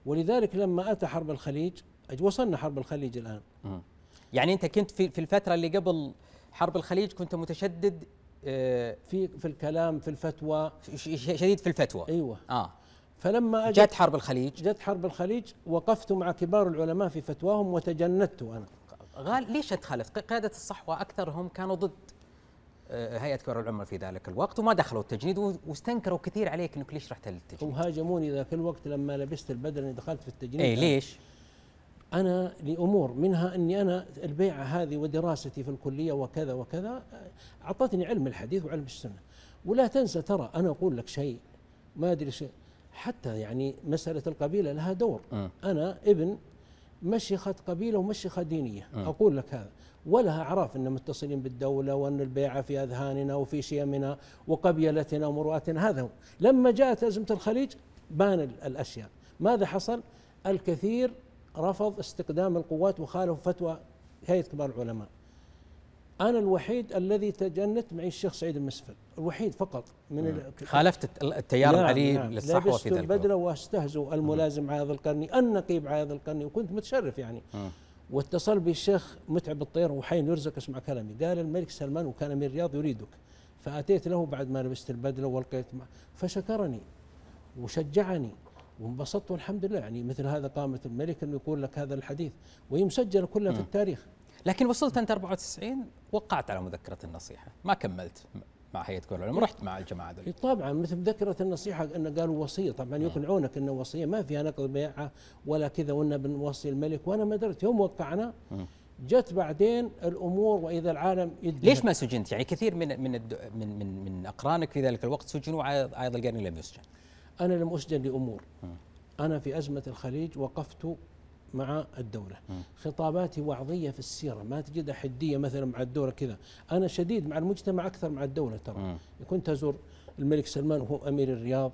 ولذلك لما أتى حرب الخليج وصلنا حرب الخليج الآن. يعني أنت كنت في في الفترة اللي قبل حرب الخليج كنت متشدد آه في في الكلام في الفتوى. شديد في الفتوى. أيوه. آه. فلما جت حرب الخليج. جت حرب الخليج وقفت مع كبار العلماء في فتواهم وتجندت أنا. غال ليش تخالف؟ قياده الصحوة أكثرهم كانوا ضد. هيئة كبار العلماء في ذلك الوقت وما دخلوا التجنيد واستنكروا كثير عليك إنك ليش رحت للتجنيد وهاجموني ذاك الوقت لما لبست البدله اني دخلت في التجنيد اي ليش؟ أنا لأمور منها أني أنا البيعة هذه ودراستي في الكلية وكذا وكذا أعطتني علم الحديث وعلم السنة ولا تنسى ترى أنا أقول لك شيء ما أدري شيء حتى يعني مسألة القبيلة لها دور م. أنا ابن مشيخة قبيلة ومشيخة دينية. م. أقول لك هذا. ولها أعراف أن متصلين بالدولة وأن البيعة في أذهاننا وفي شيمنا وقبيلتنا ومروءتنا. هذا هو. لما جاءت أزمة الخليج بان الأشياء. ماذا حصل؟ الكثير رفض استقدام القوات وخالف فتوى هيئة كبار العلماء. أنا الوحيد الذي تجنت معي الشيخ سعيد المسفل الوحيد فقط من خالفت التيار نعم نعم. للصحوة في ذلك. البدلة واستهزوا الملازم عايض القرني النقيب عايض القرني وكنت متشرف يعني. واتصل بالشيخ متعب الطير وحين يرزق اسمع كلامي. قال الملك سلمان وكان أمير الرياض يريدك. فأتيت له بعد ما لبست البدلة وألقيت فشكرني وشجعني وانبسطت والحمد لله. يعني مثل هذا قامة الملك انه يقول لك هذا الحديث وهي مسجلة كلها في التاريخ. لكن وصلت أنت 94 وقعت على مذكرة النصيحة. ما كملت مع هيئة كبار العلماء رحت مع الجماعة دول طبعا مثل مذكرة النصيحة إنه قالوا وصية. طبعا يقنعونك إنه وصية ما فيها نقض بيعة ولا كذا وإنه بنوصي الملك. وأنا ما درت يوم وقعنا جت بعدين الأمور وإذا العالم يدهر ليش ما سجنت؟ يعني كثير من من من من, من أقرانك في ذلك الوقت سجنوا عايض القرني لم يسجن. أنا لم أسجن لأمور. أنا في أزمة الخليج وقفت مع الدولة. م. خطاباتي وعظية في السيرة ما تجدها حدية مثلا مع الدولة كذا. أنا شديد مع المجتمع أكثر مع الدولة ترى. كنت أزور الملك سلمان وهو أمير الرياض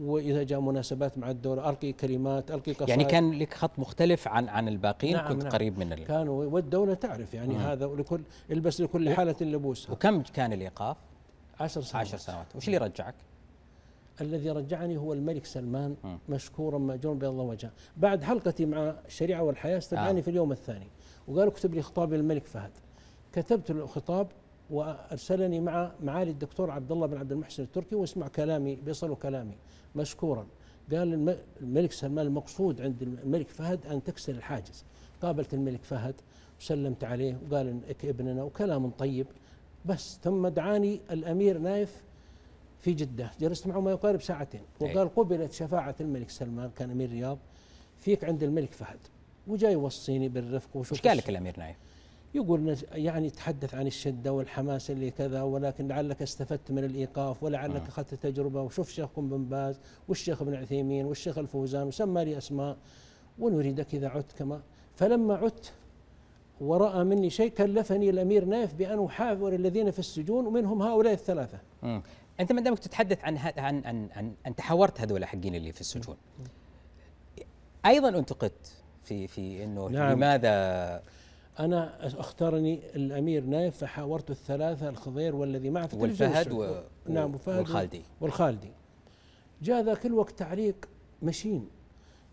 وإذا جاء مناسبات مع الدولة ألقي كلمات ألقي قصائد. يعني كان لك خط مختلف عن عن الباقين نعم كنت نعم. قريب من كان والدولة تعرف يعني مم. هذا ولكل البس لكل حالة لبوسها. وكم كان الإيقاف؟ عشر سنوات. عشر سنوات. وش اللي رجعك؟ الذي رجعني هو الملك سلمان. مشكورا مأجورا بيض الله وجهه. بعد حلقتي مع الشريعة والحياة استدعاني آه. في اليوم الثاني. وقال اكتب لي خطاب للملك فهد. كتبت له خطاب وأرسلني مع معالي الدكتور عبد الله بن عبد المحسن التركي واسمع كلامي بيصلوا كلامي مشكورا. قال الملك سلمان المقصود عند الملك فهد أن تكسر الحاجز. قابلت الملك فهد وسلمت عليه وقال انك ابننا وكلام طيب. بس ثم دعاني الأمير نايف في جدة. جلست معه ما يقارب ساعتين. وقال قبلت شفاعة الملك سلمان كان أمير الرياض فيك عند الملك فهد. وجاي يوصيني بالرفق وشوف إيش قال لك الأمير نايف؟ يقول يعني تحدث عن الشدة والحماس اللي كذا ولكن لعلك استفدت من الإيقاف ولعلك أخذت تجربة وشوف شيخكم بن باز والشيخ ابن عثيمين والشيخ الفوزان وسمى لي أسماء ونريدك إذا عدت كما. فلما عدت ورأى مني شيء كلفني الأمير نايف بأن أحاور الذين في السجون ومنهم هؤلاء الثلاثة. م. أنت ما دامك تتحدث عن عن عن عن انت حاورت هذول حقين اللي في السجون. أيضا انتقدت في في إنه نعم. لماذا؟ أنا أختارني الأمير نايف فحاورت الثلاثة الخضير والذي معه في والفهد و... نعم وفهد والخالدي. والخالدي. جاء ذاك الوقت تعليق مشين.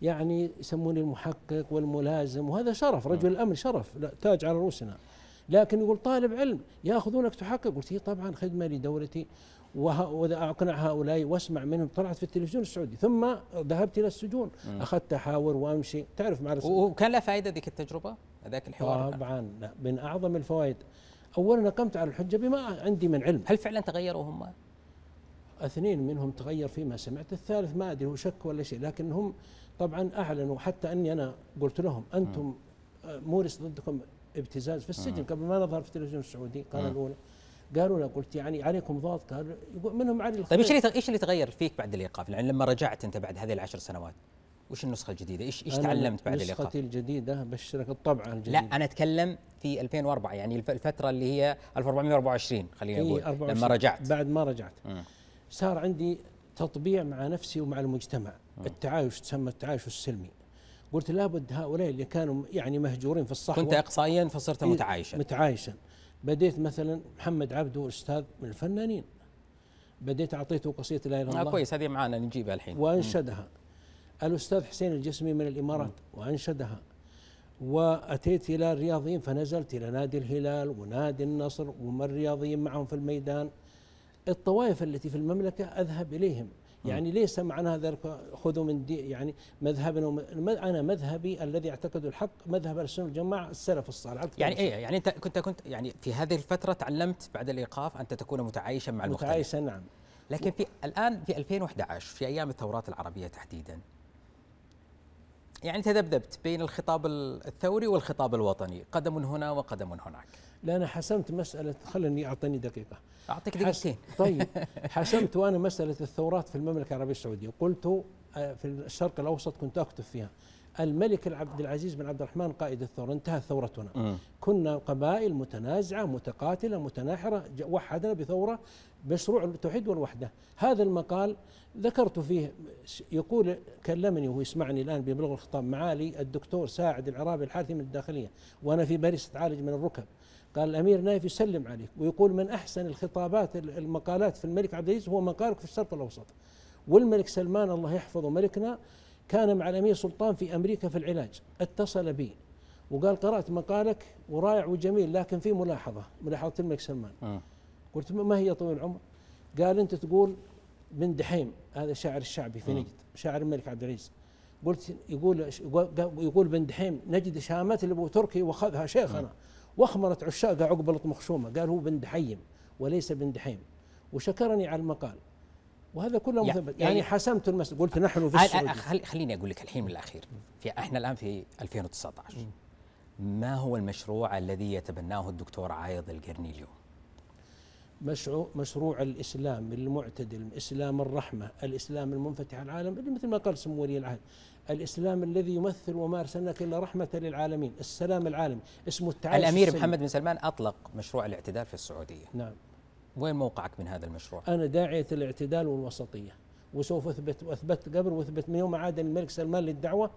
يعني يسموني المحقق والملازم وهذا شرف رجل الامن شرف لا تاج على رؤوسنا. لكن يقول طالب علم ياخذونك تحقق. قلت طبعا خدمة لدولتي وإذا أقنع هؤلاء وأسمع منهم طلعت في التلفزيون السعودي. ثم ذهبت إلى السجون. أخذت احاور وأمشي. تعرف مع وكان له فائدة ذيك التجربة؟ ذاك الحوار؟ طبعا لا. من أعظم الفوائد. اولا قمت على الحجة بما عندي من علم. هل فعلا تغيروا هم؟ اثنين منهم تغير فيما سمعت. الثالث ما أدري هو شك ولا شيء لكن هم طبعا أعلنوا. حتى أني أنا قلت لهم أنتم مورس ضدكم. ابتزاز في السجن قبل ما نظهر في التلفزيون السعودي القناه الأولى قالوا له قلت يعني عليكم ضغط قال يقول منهم علي طيب إيش اللي إيش اللي تغير فيك بعد الإيقاف؟ يعني لما رجعت أنت بعد هذه العشر سنوات وش النسخة الجديدة؟ إيش إيش تعلمت بعد الإيقاف؟ نسختي الجديدة بشرك الطبعه الجديده لا أنا أتكلم في 2004 يعني الفترة اللي هي 1424 خلينا نقول لما رجعت بعد ما رجعت م. صار عندي تطبيع مع نفسي ومع المجتمع م. التعايش تسمى التعايش السلمي قلت لابد هؤلاء اللي كانوا يعني مهجورين في الصحوة. كنت اقصائيا فصرت إيه، متعايشا. متعايشا. بديت مثلا محمد عبده أستاذ من الفنانين. بديت أعطيته قصيدة لا إله إلا الله. كويس هذه معانا نجيبها الحين. وأنشدها. الأستاذ حسين الجسمي من الإمارات وأنشدها. وأتيت إلى الرياضيين فنزلت إلى نادي الهلال ونادي النصر ومن الرياضيين معهم في الميدان. الطوائف التي في المملكة أذهب إليهم. يعني ليس معنى هذا خذوا من دي يعني مذهبنا أنا مذهبي الذي اعتقد الحق مذهب السنة والجماعة السلف الصالح. يعني إيه يعني أنت كنت كنت يعني في هذه الفترة تعلمت بعد الإيقاف انت تكون متعايشا مع المختلف متعايشا نعم. لكن في الآن في 2011 في أيام الثورات العربية تحديدا يعني تذبذبت بين الخطاب الثوري والخطاب الوطني قدم هنا وقدم هناك. لا أنا حسمت مسألة خلني أعطيني دقيقة. أعطيك دقيقتين. *laughs* طيب. حسمت وأنا مسألة الثورات في المملكة العربية السعودية. قلت آه، في الشرق الأوسط كنت أكتب فيها الملك عبد العزيز بن عبد الرحمن قائد الثورة انتهت ثورتنا. م. كنا قبائل متنازعة متقاتلة متناحره وحدنا بثورة مشروع التوحيد والوحدة. هذا المقال ذكرت فيه يقول كلمني وهو يسمعني الآن بيبلغ الخطاب معالي الدكتور ساعد العرابي الحارثي من الداخلية وأنا في باريس أتعالج من الركب. قال الأمير نايف يسلم عليك ويقول من أحسن الخطابات المقالات في الملك عبد العزيز هو مقالك في الشرق الأوسط والملك سلمان الله يحفظه ملكنا كان مع الأمير سلطان في أمريكا في العلاج اتصل بي وقال قرأت مقالك ورائع وجميل لكن في ملاحظة ملاحظة الملك سلمان مم. قلت ما هي طويل العمر؟ قال أنت تقول بن دحيم هذا شاعر الشعبي في مم. نجد شاعر الملك عبد العزيز قلت يقول يقول بن دحيم نجد شامات لابو تركي وأخذها شيخنا واخمرت عشاق عقبة مخشومه قال هو بن دحيم وليس بن دحيم. وشكرني على المقال. وهذا كله يعني- مثبت. يعني, يعني- حسمت المسألة قلت نحن في السعودية. خل- خليني أقول لك الحين من الأخير. في إحنا الآن في 2019 ما هو المشروع الذي يتبناه الدكتور عايض القرني اليوم؟ مشروع مشروع الإسلام المعتدل، الاسلام الرحمة، الإسلام المنفتح على العالم اللي مثل ما قال سمو ولي العهد، الإسلام الذي يمثل وما أرسلناك إلا رحمة للعالمين، السلام العالمي، اسمه التعايش الأمير السلمي. محمد بن سلمان أطلق مشروع الاعتدال في السعودية، نعم. وين موقعك من هذا المشروع؟ أنا داعية الاعتدال والوسطية. وسوف اثبت وأثبت قبل وأثبت من يوم عاد الملك سلمان للدعوة.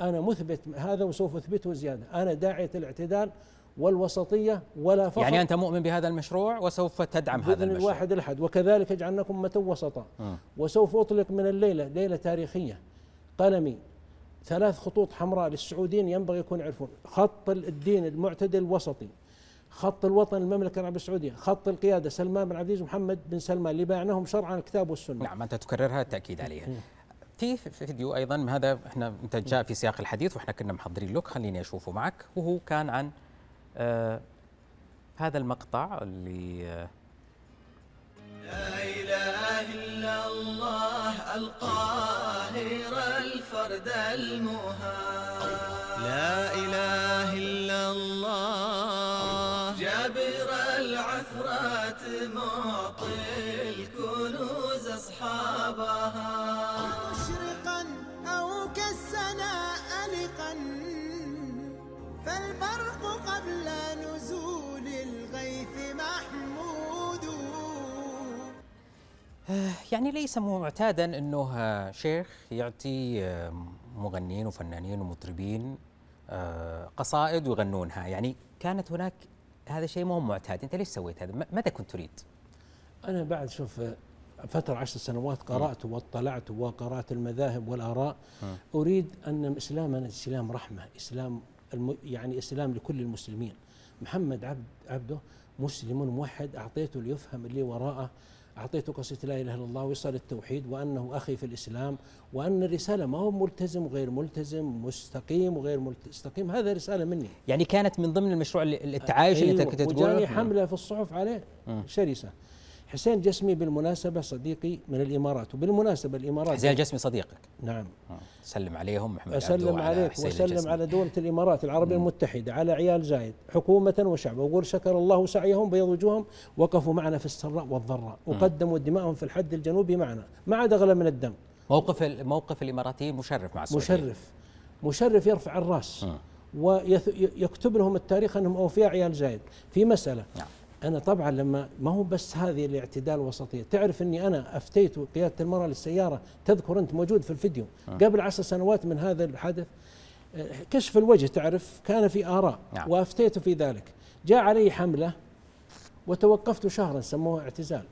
أنا مثبت هذا وسوف أثبته زيادة، أنا داعية الاعتدال والوسطية ولا فقط يعني أنت مؤمن بهذا المشروع وسوف تدعم هذا المشروع. الواحد الاحد وكذلك جعلناكم أمة وسطا. مم. وسوف أطلق من الليلة ليلة تاريخية. قلمي ثلاث خطوط حمراء للسعوديين ينبغي يكون يعرفون. خط الدين المعتدل الوسطي. خط الوطن المملكة العربية السعودية. خط القيادة سلمان بن عبد العزيز ومحمد بن سلمان. اللي باعناهم شرعا الكتاب والسنة. نعم أنت تكررها التأكيد عليها. في فيديو أيضا هذا إحنا أنت جاء في سياق الحديث وإحنا كنا محضرين لك. خليني أشوفه معك. وهو كان عن آه هذا المقطع اللي آه لا إله إلا الله القاهر الفرد المهاب لا إله إلا الله. جابر العثرات معطي الكنوز أصحابها. فالبرق قبل نزول الغيث محمود. يعني ليس معتادا إنه آه، شيخ يعطي آه، مغنيين وفنانين ومطربين آه، قصائد ويغنونها يعني كانت هناك هذا شيء مو معتاد. أنت ليش سويت هذا؟ ماذا كنت تريد؟ أنا بعد شوف فترة عشر سنوات قرأت واطلعت وقرأت المذاهب والآراء. أريد أن اسلامنا إسلام رحمة إسلام الم يعني اسلام لكل المسلمين. محمد عبد عبده مسلم موحد أعطيته ليفهم اللي وراءه اعطيته قصيده لا إله إلا الله ويصل التوحيد وأنه أخي في الإسلام وأن الرسالة ما هو ملتزم وغير ملتزم مستقيم وغير مستقيم هذا رسالة مني. يعني كانت من ضمن المشروع ال- التعايش اللي أنت أيوة، كنت وجاني تقوله حملة في الصحف عليه شرسة. حسين جسمي بالمناسبة صديقي من الإمارات وبالمناسبة الإمارات حسين الجسمي صديقك. نعم. آه. سلم عليهم محمد وعلى عليك الجسمي. على دولة الإمارات العربية المتحدة على عيال زايد حكومة وشعب. واقول شكر الله سعيهم بيض وجوههم وقفوا معنا في السراء والضراء وقدموا دماءهم في الحد الجنوبي معنا. ما عاد أغلى من الدم. موقف موقف الإماراتيين مشرف مع السعودية. مشرف. مشرف يرفع الراس ويكتب لهم التاريخ أنهم أوفياء عيال زايد. في مسألة. نعم. أنا طبعا لما ما هو بس هذه الاعتدال الوسطيه تعرف إني أنا أفتيت قيادة المرأة للسيارة تذكر أنت موجود في الفيديو. قبل عشر سنوات من هذا الحدث آه، كشف الوجه تعرف كان في آراء نعم. وأفتيت في ذلك. جاء علي حملة وتوقفت شهرا سموها اعتزال.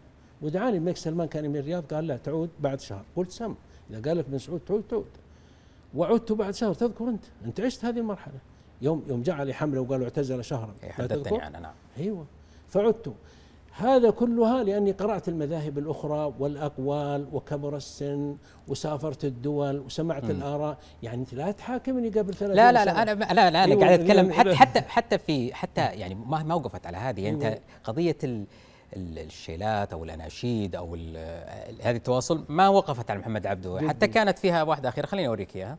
ودعاني الملك سلمان كان من الرياض قال لا تعود بعد شهر. قلت سم. إذا قال لك بن سعود تعود تعود. وعدت بعد شهر. تذكر أنت أنت عشت هذه المرحلة. يوم يوم جاء علي حملة وقالوا اعتزل شهرا. إيه، حدثتني؟ عنها نعم. أيوه. فعدت هذا كلها لأني قرأت المذاهب الأخرى والأقوال وكبر السن وسافرت الدول وسمعت الآراء. يعني أنت لا تحاكمني قبل 30 لا لا. لا أنا لا لا أنا أيوة، قاعد أتكلم يعني- حتى حتى حتى في حتى يعني ما ما وقفت على هذه. أنت أيوة. قضية ال ال- الشيلات أو الأناشيد أو هذه التواصل ما وقفت على محمد عبده. حتى كانت فيها واحدة أخيرة. خليني أوريك إياها.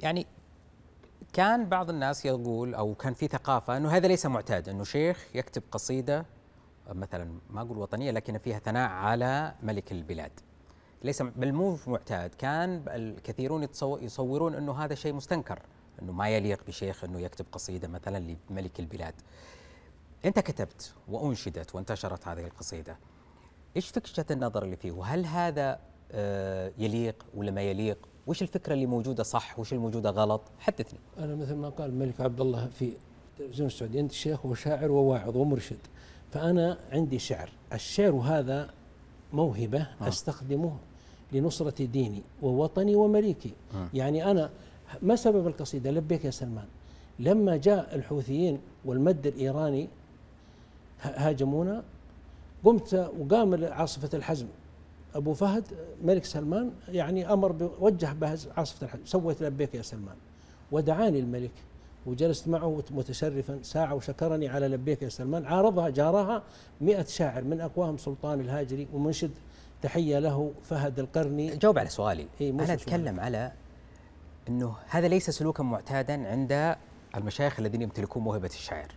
يعني كان بعض الناس يقول أو كان في ثقافة إنه هذا ليس معتاد إنه شيخ يكتب قصيدة مثلا ما أقول وطنية لكن فيها ثناء على ملك البلاد. ليس بل مو معتاد كان الكثيرون يصورون إنه هذا شيء مستنكر إنه ما يليق بشيخ إنه يكتب قصيدة مثلا لملك البلاد. أنت كتبت وأنشدت وانتشرت هذه القصيدة. إيش فكرة النظر اللي فيه؟ وهل هذا آه، يليق ولا ما يليق؟ وش الفكرة اللي موجودة صح وش الموجوده غلط؟ حدثني. أنا مثل ما قال الملك عبد الله في التلفزيون السعودي أنت شيخ وشاعر وواعظ ومرشد. فأنا عندي شعر الشعر هذا موهبة آه. أستخدمه لنصرة ديني ووطني ومليكي. آه. يعني أنا ما سبب القصيدة؟ لبيك يا سلمان. لما جاء الحوثيين والمد الإيراني هاجمونا قمت وقام عاصفة الحزم. أبو فهد ملك سلمان يعني أمر وجه بهز عاصفة الحزم سويت لبيك يا سلمان. ودعاني الملك وجلست معه متشرفا ساعة وشكرني على لبيك يا سلمان. عارضها جارها مئة شاعر من أقواهم سلطان الهاجري ومنشد تحية له فهد القرني. جاوب على سؤالي. إيه، سؤال. أتكلم على إنه هذا ليس سلوكا معتادا عند المشايخ الذين يمتلكون موهبة الشعر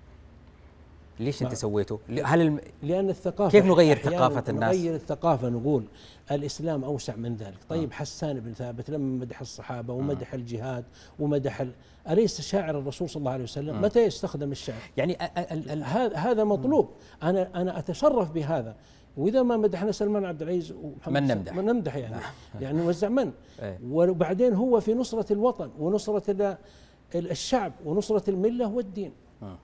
ليش انت سويته؟ هل الم... لأن الثقافة كيف نغير ثقافة الناس؟ نغير الثقافة نقول الإسلام أوسع من ذلك. طيب حسان بن ثابت لما مدح الصحابة ومدح الجهاد ومدح ال... أليس شاعر الرسول صلى الله عليه وسلم؟ متى يستخدم الشعر؟ يعني ال- ال- هذا هذا مطلوب. أنا أنا أتشرف بهذا. وإذا ما مدحنا سلمان عبد العزيز ومحمد من نمدح. من نمدح يعني. *laughs* يعني نوزع من؟ إيه. وبعدين هو في نصرة الوطن ونصرة ال- ال- الشعب ونصرة الملة والدين. آه.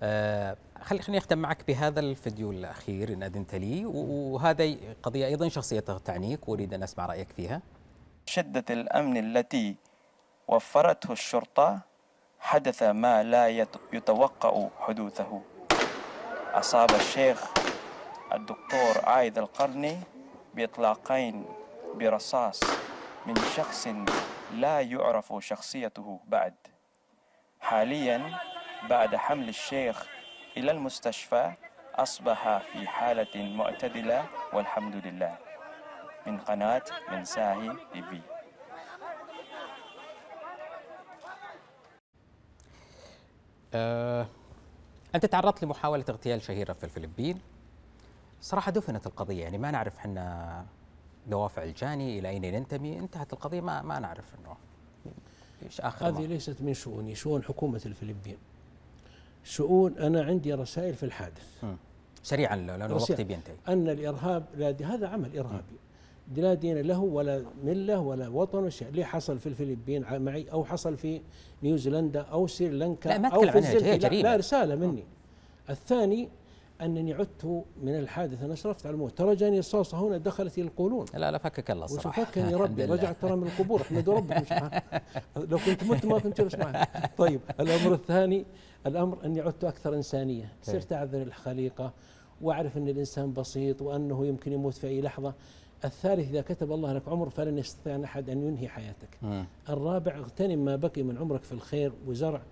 خلي خليني أختم معك بهذا الفيديو الأخير إن أذنت لي و- وهذا قضية أيضا شخصية تعنيك وأريد أن أسمع رأيك فيها. شدة الأمن التي وفرته الشرطة حدث ما لا يت- يتوقع حدوثه. أصاب الشيخ الدكتور عايد القرني بإطلاقين برصاص من شخص لا يعرف شخصيته بعد. حاليا بعد حمل الشيخ إلى المستشفى أصبح في حالة معتدلة والحمد لله. من قناة من ساهي تي في. آه أنت تعرضت لمحاولة اغتيال شهيرة في الفلبين. صراحة دفنت القضية يعني ما نعرف إحنا دوافع الجاني إلى أين ينتمي. انتهت القضية ما ما نعرف إنه إيش آخر هذه ليست من شؤوني شؤون حكومة الفلبين. شؤون أنا عندي رسائل في الحادث. سريعا لأنه. وقتي بينتهي. أن الإرهاب لا دي هذا عمل إرهابي. لا دين له ولا ملة ولا وطن ولا شيء. اللي حصل في الفلبين معي أو حصل في نيوزيلندا أو سريلانكا لا، ما أو في عنها،. هي لا, جريمة. لا رسالة مني. الثاني أنني عدت من الحادث أنا أشرفت على الموت. ترى جاني رصاصه هنا دخلت إلى القولون. لا لا فكك الله الصراحه وشفكني *laughs* الحمد ربي. رجعت ترى من القبور. احمد ربك مش. *laughs* لو كنت مت ما كنت جلس معك طيب الأمر الثاني الأمر أني عدت أكثر إنسانية. صرت أعذر الخليقة وأعرف أن الإنسان بسيط وأنه يمكن يموت في أي لحظة. الثالث إذا كتب الله لك عمر فلن يستطيع أحد أن ينهي حياتك. الرابع اغتنم ما بقي من عمرك في الخير وزرع.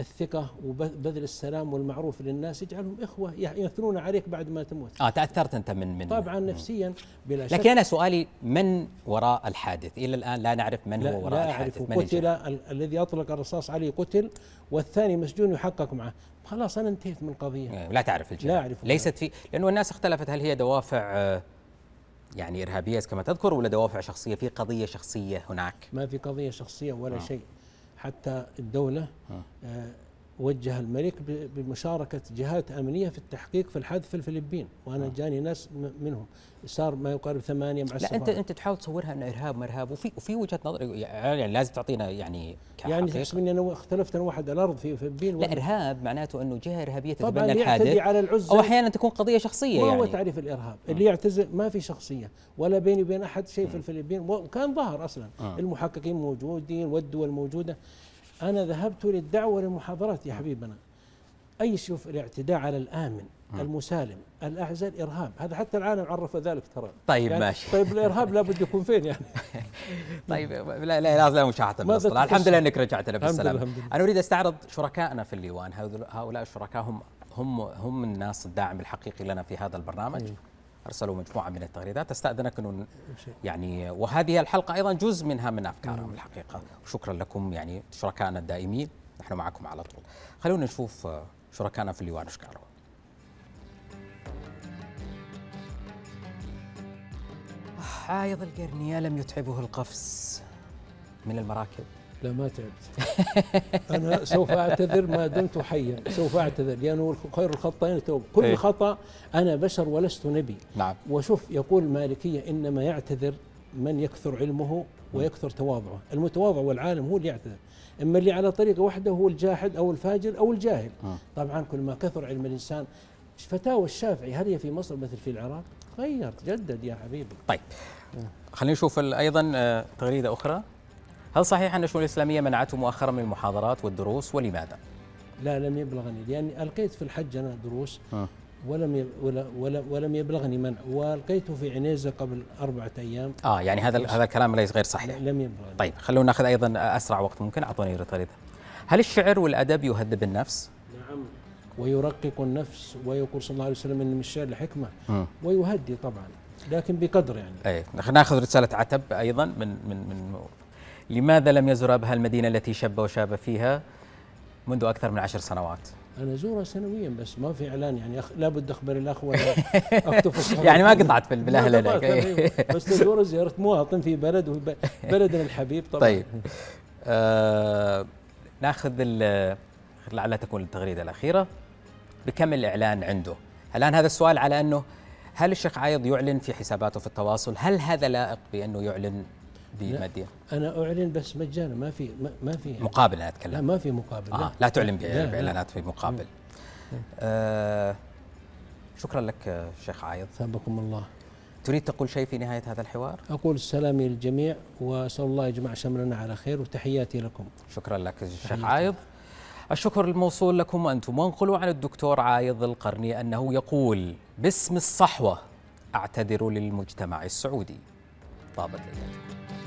الثقة وبذل السلام والمعروف للناس يجعلهم إخوة يثنون عليك بعد ما تموت. آه تأثرت أنت من من طبعا نفسيا بلا شك. لكن أنا سؤالي من وراء الحادث؟ إلى الآن لا نعرف من لا, هو وراء لا الحادث أعرف من قتل الذي أطلق الرصاص عليه قتل والثاني مسجون يحقق معه. خلاص أنا انتهيت من القضية يعني لا تعرف الجاني لا أعرف ليست في لأنه الناس اختلفت هل هي دوافع آه، يعني إرهابية كما تذكر ولا دوافع شخصية؟ في قضية شخصية هناك؟ ما في قضية شخصية ولا آه. شيء. حتى الدولة آه. وجه الملك بمشاركة جهات أمنية في التحقيق في الحادث في الفلبين. وأنا جاني ناس منهم. صار ما يقارب ثمانية مع لا انت السفارة. أنت تحاول تصورها إنه إرهاب ما إرهاب وفي وفي وجهة نظر يعني لازم تعطينا يعني يعني. تحسب إني أنا اختلفت أنا واحد على الأرض في الفلبين لا إرهاب معناته إنه جهة إرهابية طبعا تتبنى الحادث على العزة. أو أحيانا تكون قضية شخصية ما هو يعني. تعريف الإرهاب؟ اللي يعتزل ما في شخصية ولا بيني وبين أحد شيء في الفلبين. وكان ظهر أصلا. آه. المحققين موجودين والدول موجودة. أنا ذهبت للدعوة للمحاضرات يا حبيبنا. أي شوف الاعتداء على الآمن المسالم الاعزل ارهاب هذا حتى العالم عرف ذلك ترى. طيب يعني ماشي. طيب الإرهاب لابد يكون فين يعني؟ *laughs* طيب لا لا لا, ماذا بالاصطلاح الحمد؟ لله إنك رجعت لنا لله. أنا أريد أستعرض شركائنا في الليوان هؤلاء الشركاء هم هم هم الناس الداعم الحقيقي لنا في هذا البرنامج. أيوه. أرسلوا مجموعة من التغريدات استاذنك أنه يعني وهذه الحلقة أيضا جزء منها من أفكارهم الحقيقة. وشكرا لكم يعني شركائنا الدائمين نحن معكم على طول. خلونا نشوف آه، شركائنا في الليوان إيش قالوا؟ عايض القرنية لم يتعبه القفز من المراكب. لا ما تعبت. *laughs* أنا سوف أعتذر ما دمت حيا سوف أعتذر لأنه خير الخطائين التوبه كل إيه. خطأ أنا بشر ولست نبي. نعم. وشوف يقول المالكيه إنما يعتذر من يكثر علمه ويكثر تواضعه. المتواضع والعالم هو اللي يعتذر. أما اللي على طريقه واحدة هو الجاحد أو الفاجر أو الجاهل. آه. طبعا كل ما كثر علم الإنسان فتاوى الشافعي هل هي في مصر مثل في العراق؟ غير جدد يا حبيبي. طيب. خلينا نشوف أيضا آه، تغريدة أخرى. هل صحيح أن الشؤون الإسلامية منعته مؤخرا من المحاضرات والدروس ولماذا؟ لا لم يبلغني لاني ألقيت في الحج أنا دروس آه. ولم ولا ولم يبلغني منع والقيته في عنيزة قبل أربعة أيام. آه يعني هذا هذا الكلام ليس غير صحيح. لم يبلغني. طيب خلونا نأخذ أيضا أسرع وقت ممكن. أعطوني تغريده هل الشعر والأدب يهذب النفس؟ نعم. ويرقق النفس ويقول صلى الله عليه وسلم ان من الشعر لحكمه مم. ويهدي طبعا لكن بقدر يعني. اي نأخذ رسالة عتب أيضا من من من لماذا لم يزر أبها المدينة التي شب وشاب فيها منذ أكثر من عشر سنوات؟ أنا ازورها سنويا بس ما في إعلان يعني أخ... لابد أخبر الأخ ولا *laughs* أكتب. يعني ما قطعت في هناك قطعت، أيوة. بس ازور زيارة مواطن في بلد وب- بلدنا الحبيب طبعا طيب آه ناخذ ال- لعلها تكون التغريدة الأخيرة بكم الإعلان عنده؟ الآن هذا السؤال على أنه هل الشيخ عايض يعلن في حساباته في التواصل؟ هل هذا لائق بأنه يعلن بماديه؟ أنا أعلن بس مجانا ما في ما, في مقابل أنا لا اتكلم ما في مقابل. آه لا تعلن لا، لا. بإعلانات في مقابل. آه شكرا لك شيخ عايض. ثابكم الله. تريد تقول شيء في نهاية هذا الحوار؟ أقول السلام للجميع وأسأل الله يجمع شملنا على خير وتحياتي لكم. شكرا لك الشيخ. عايض. الشكر الموصول لكم أنتم. وانقلوا عن الدكتور عايض القرني أنه يقول باسم الصحوة أعتذر للمجتمع السعودي. طابت ليلتكم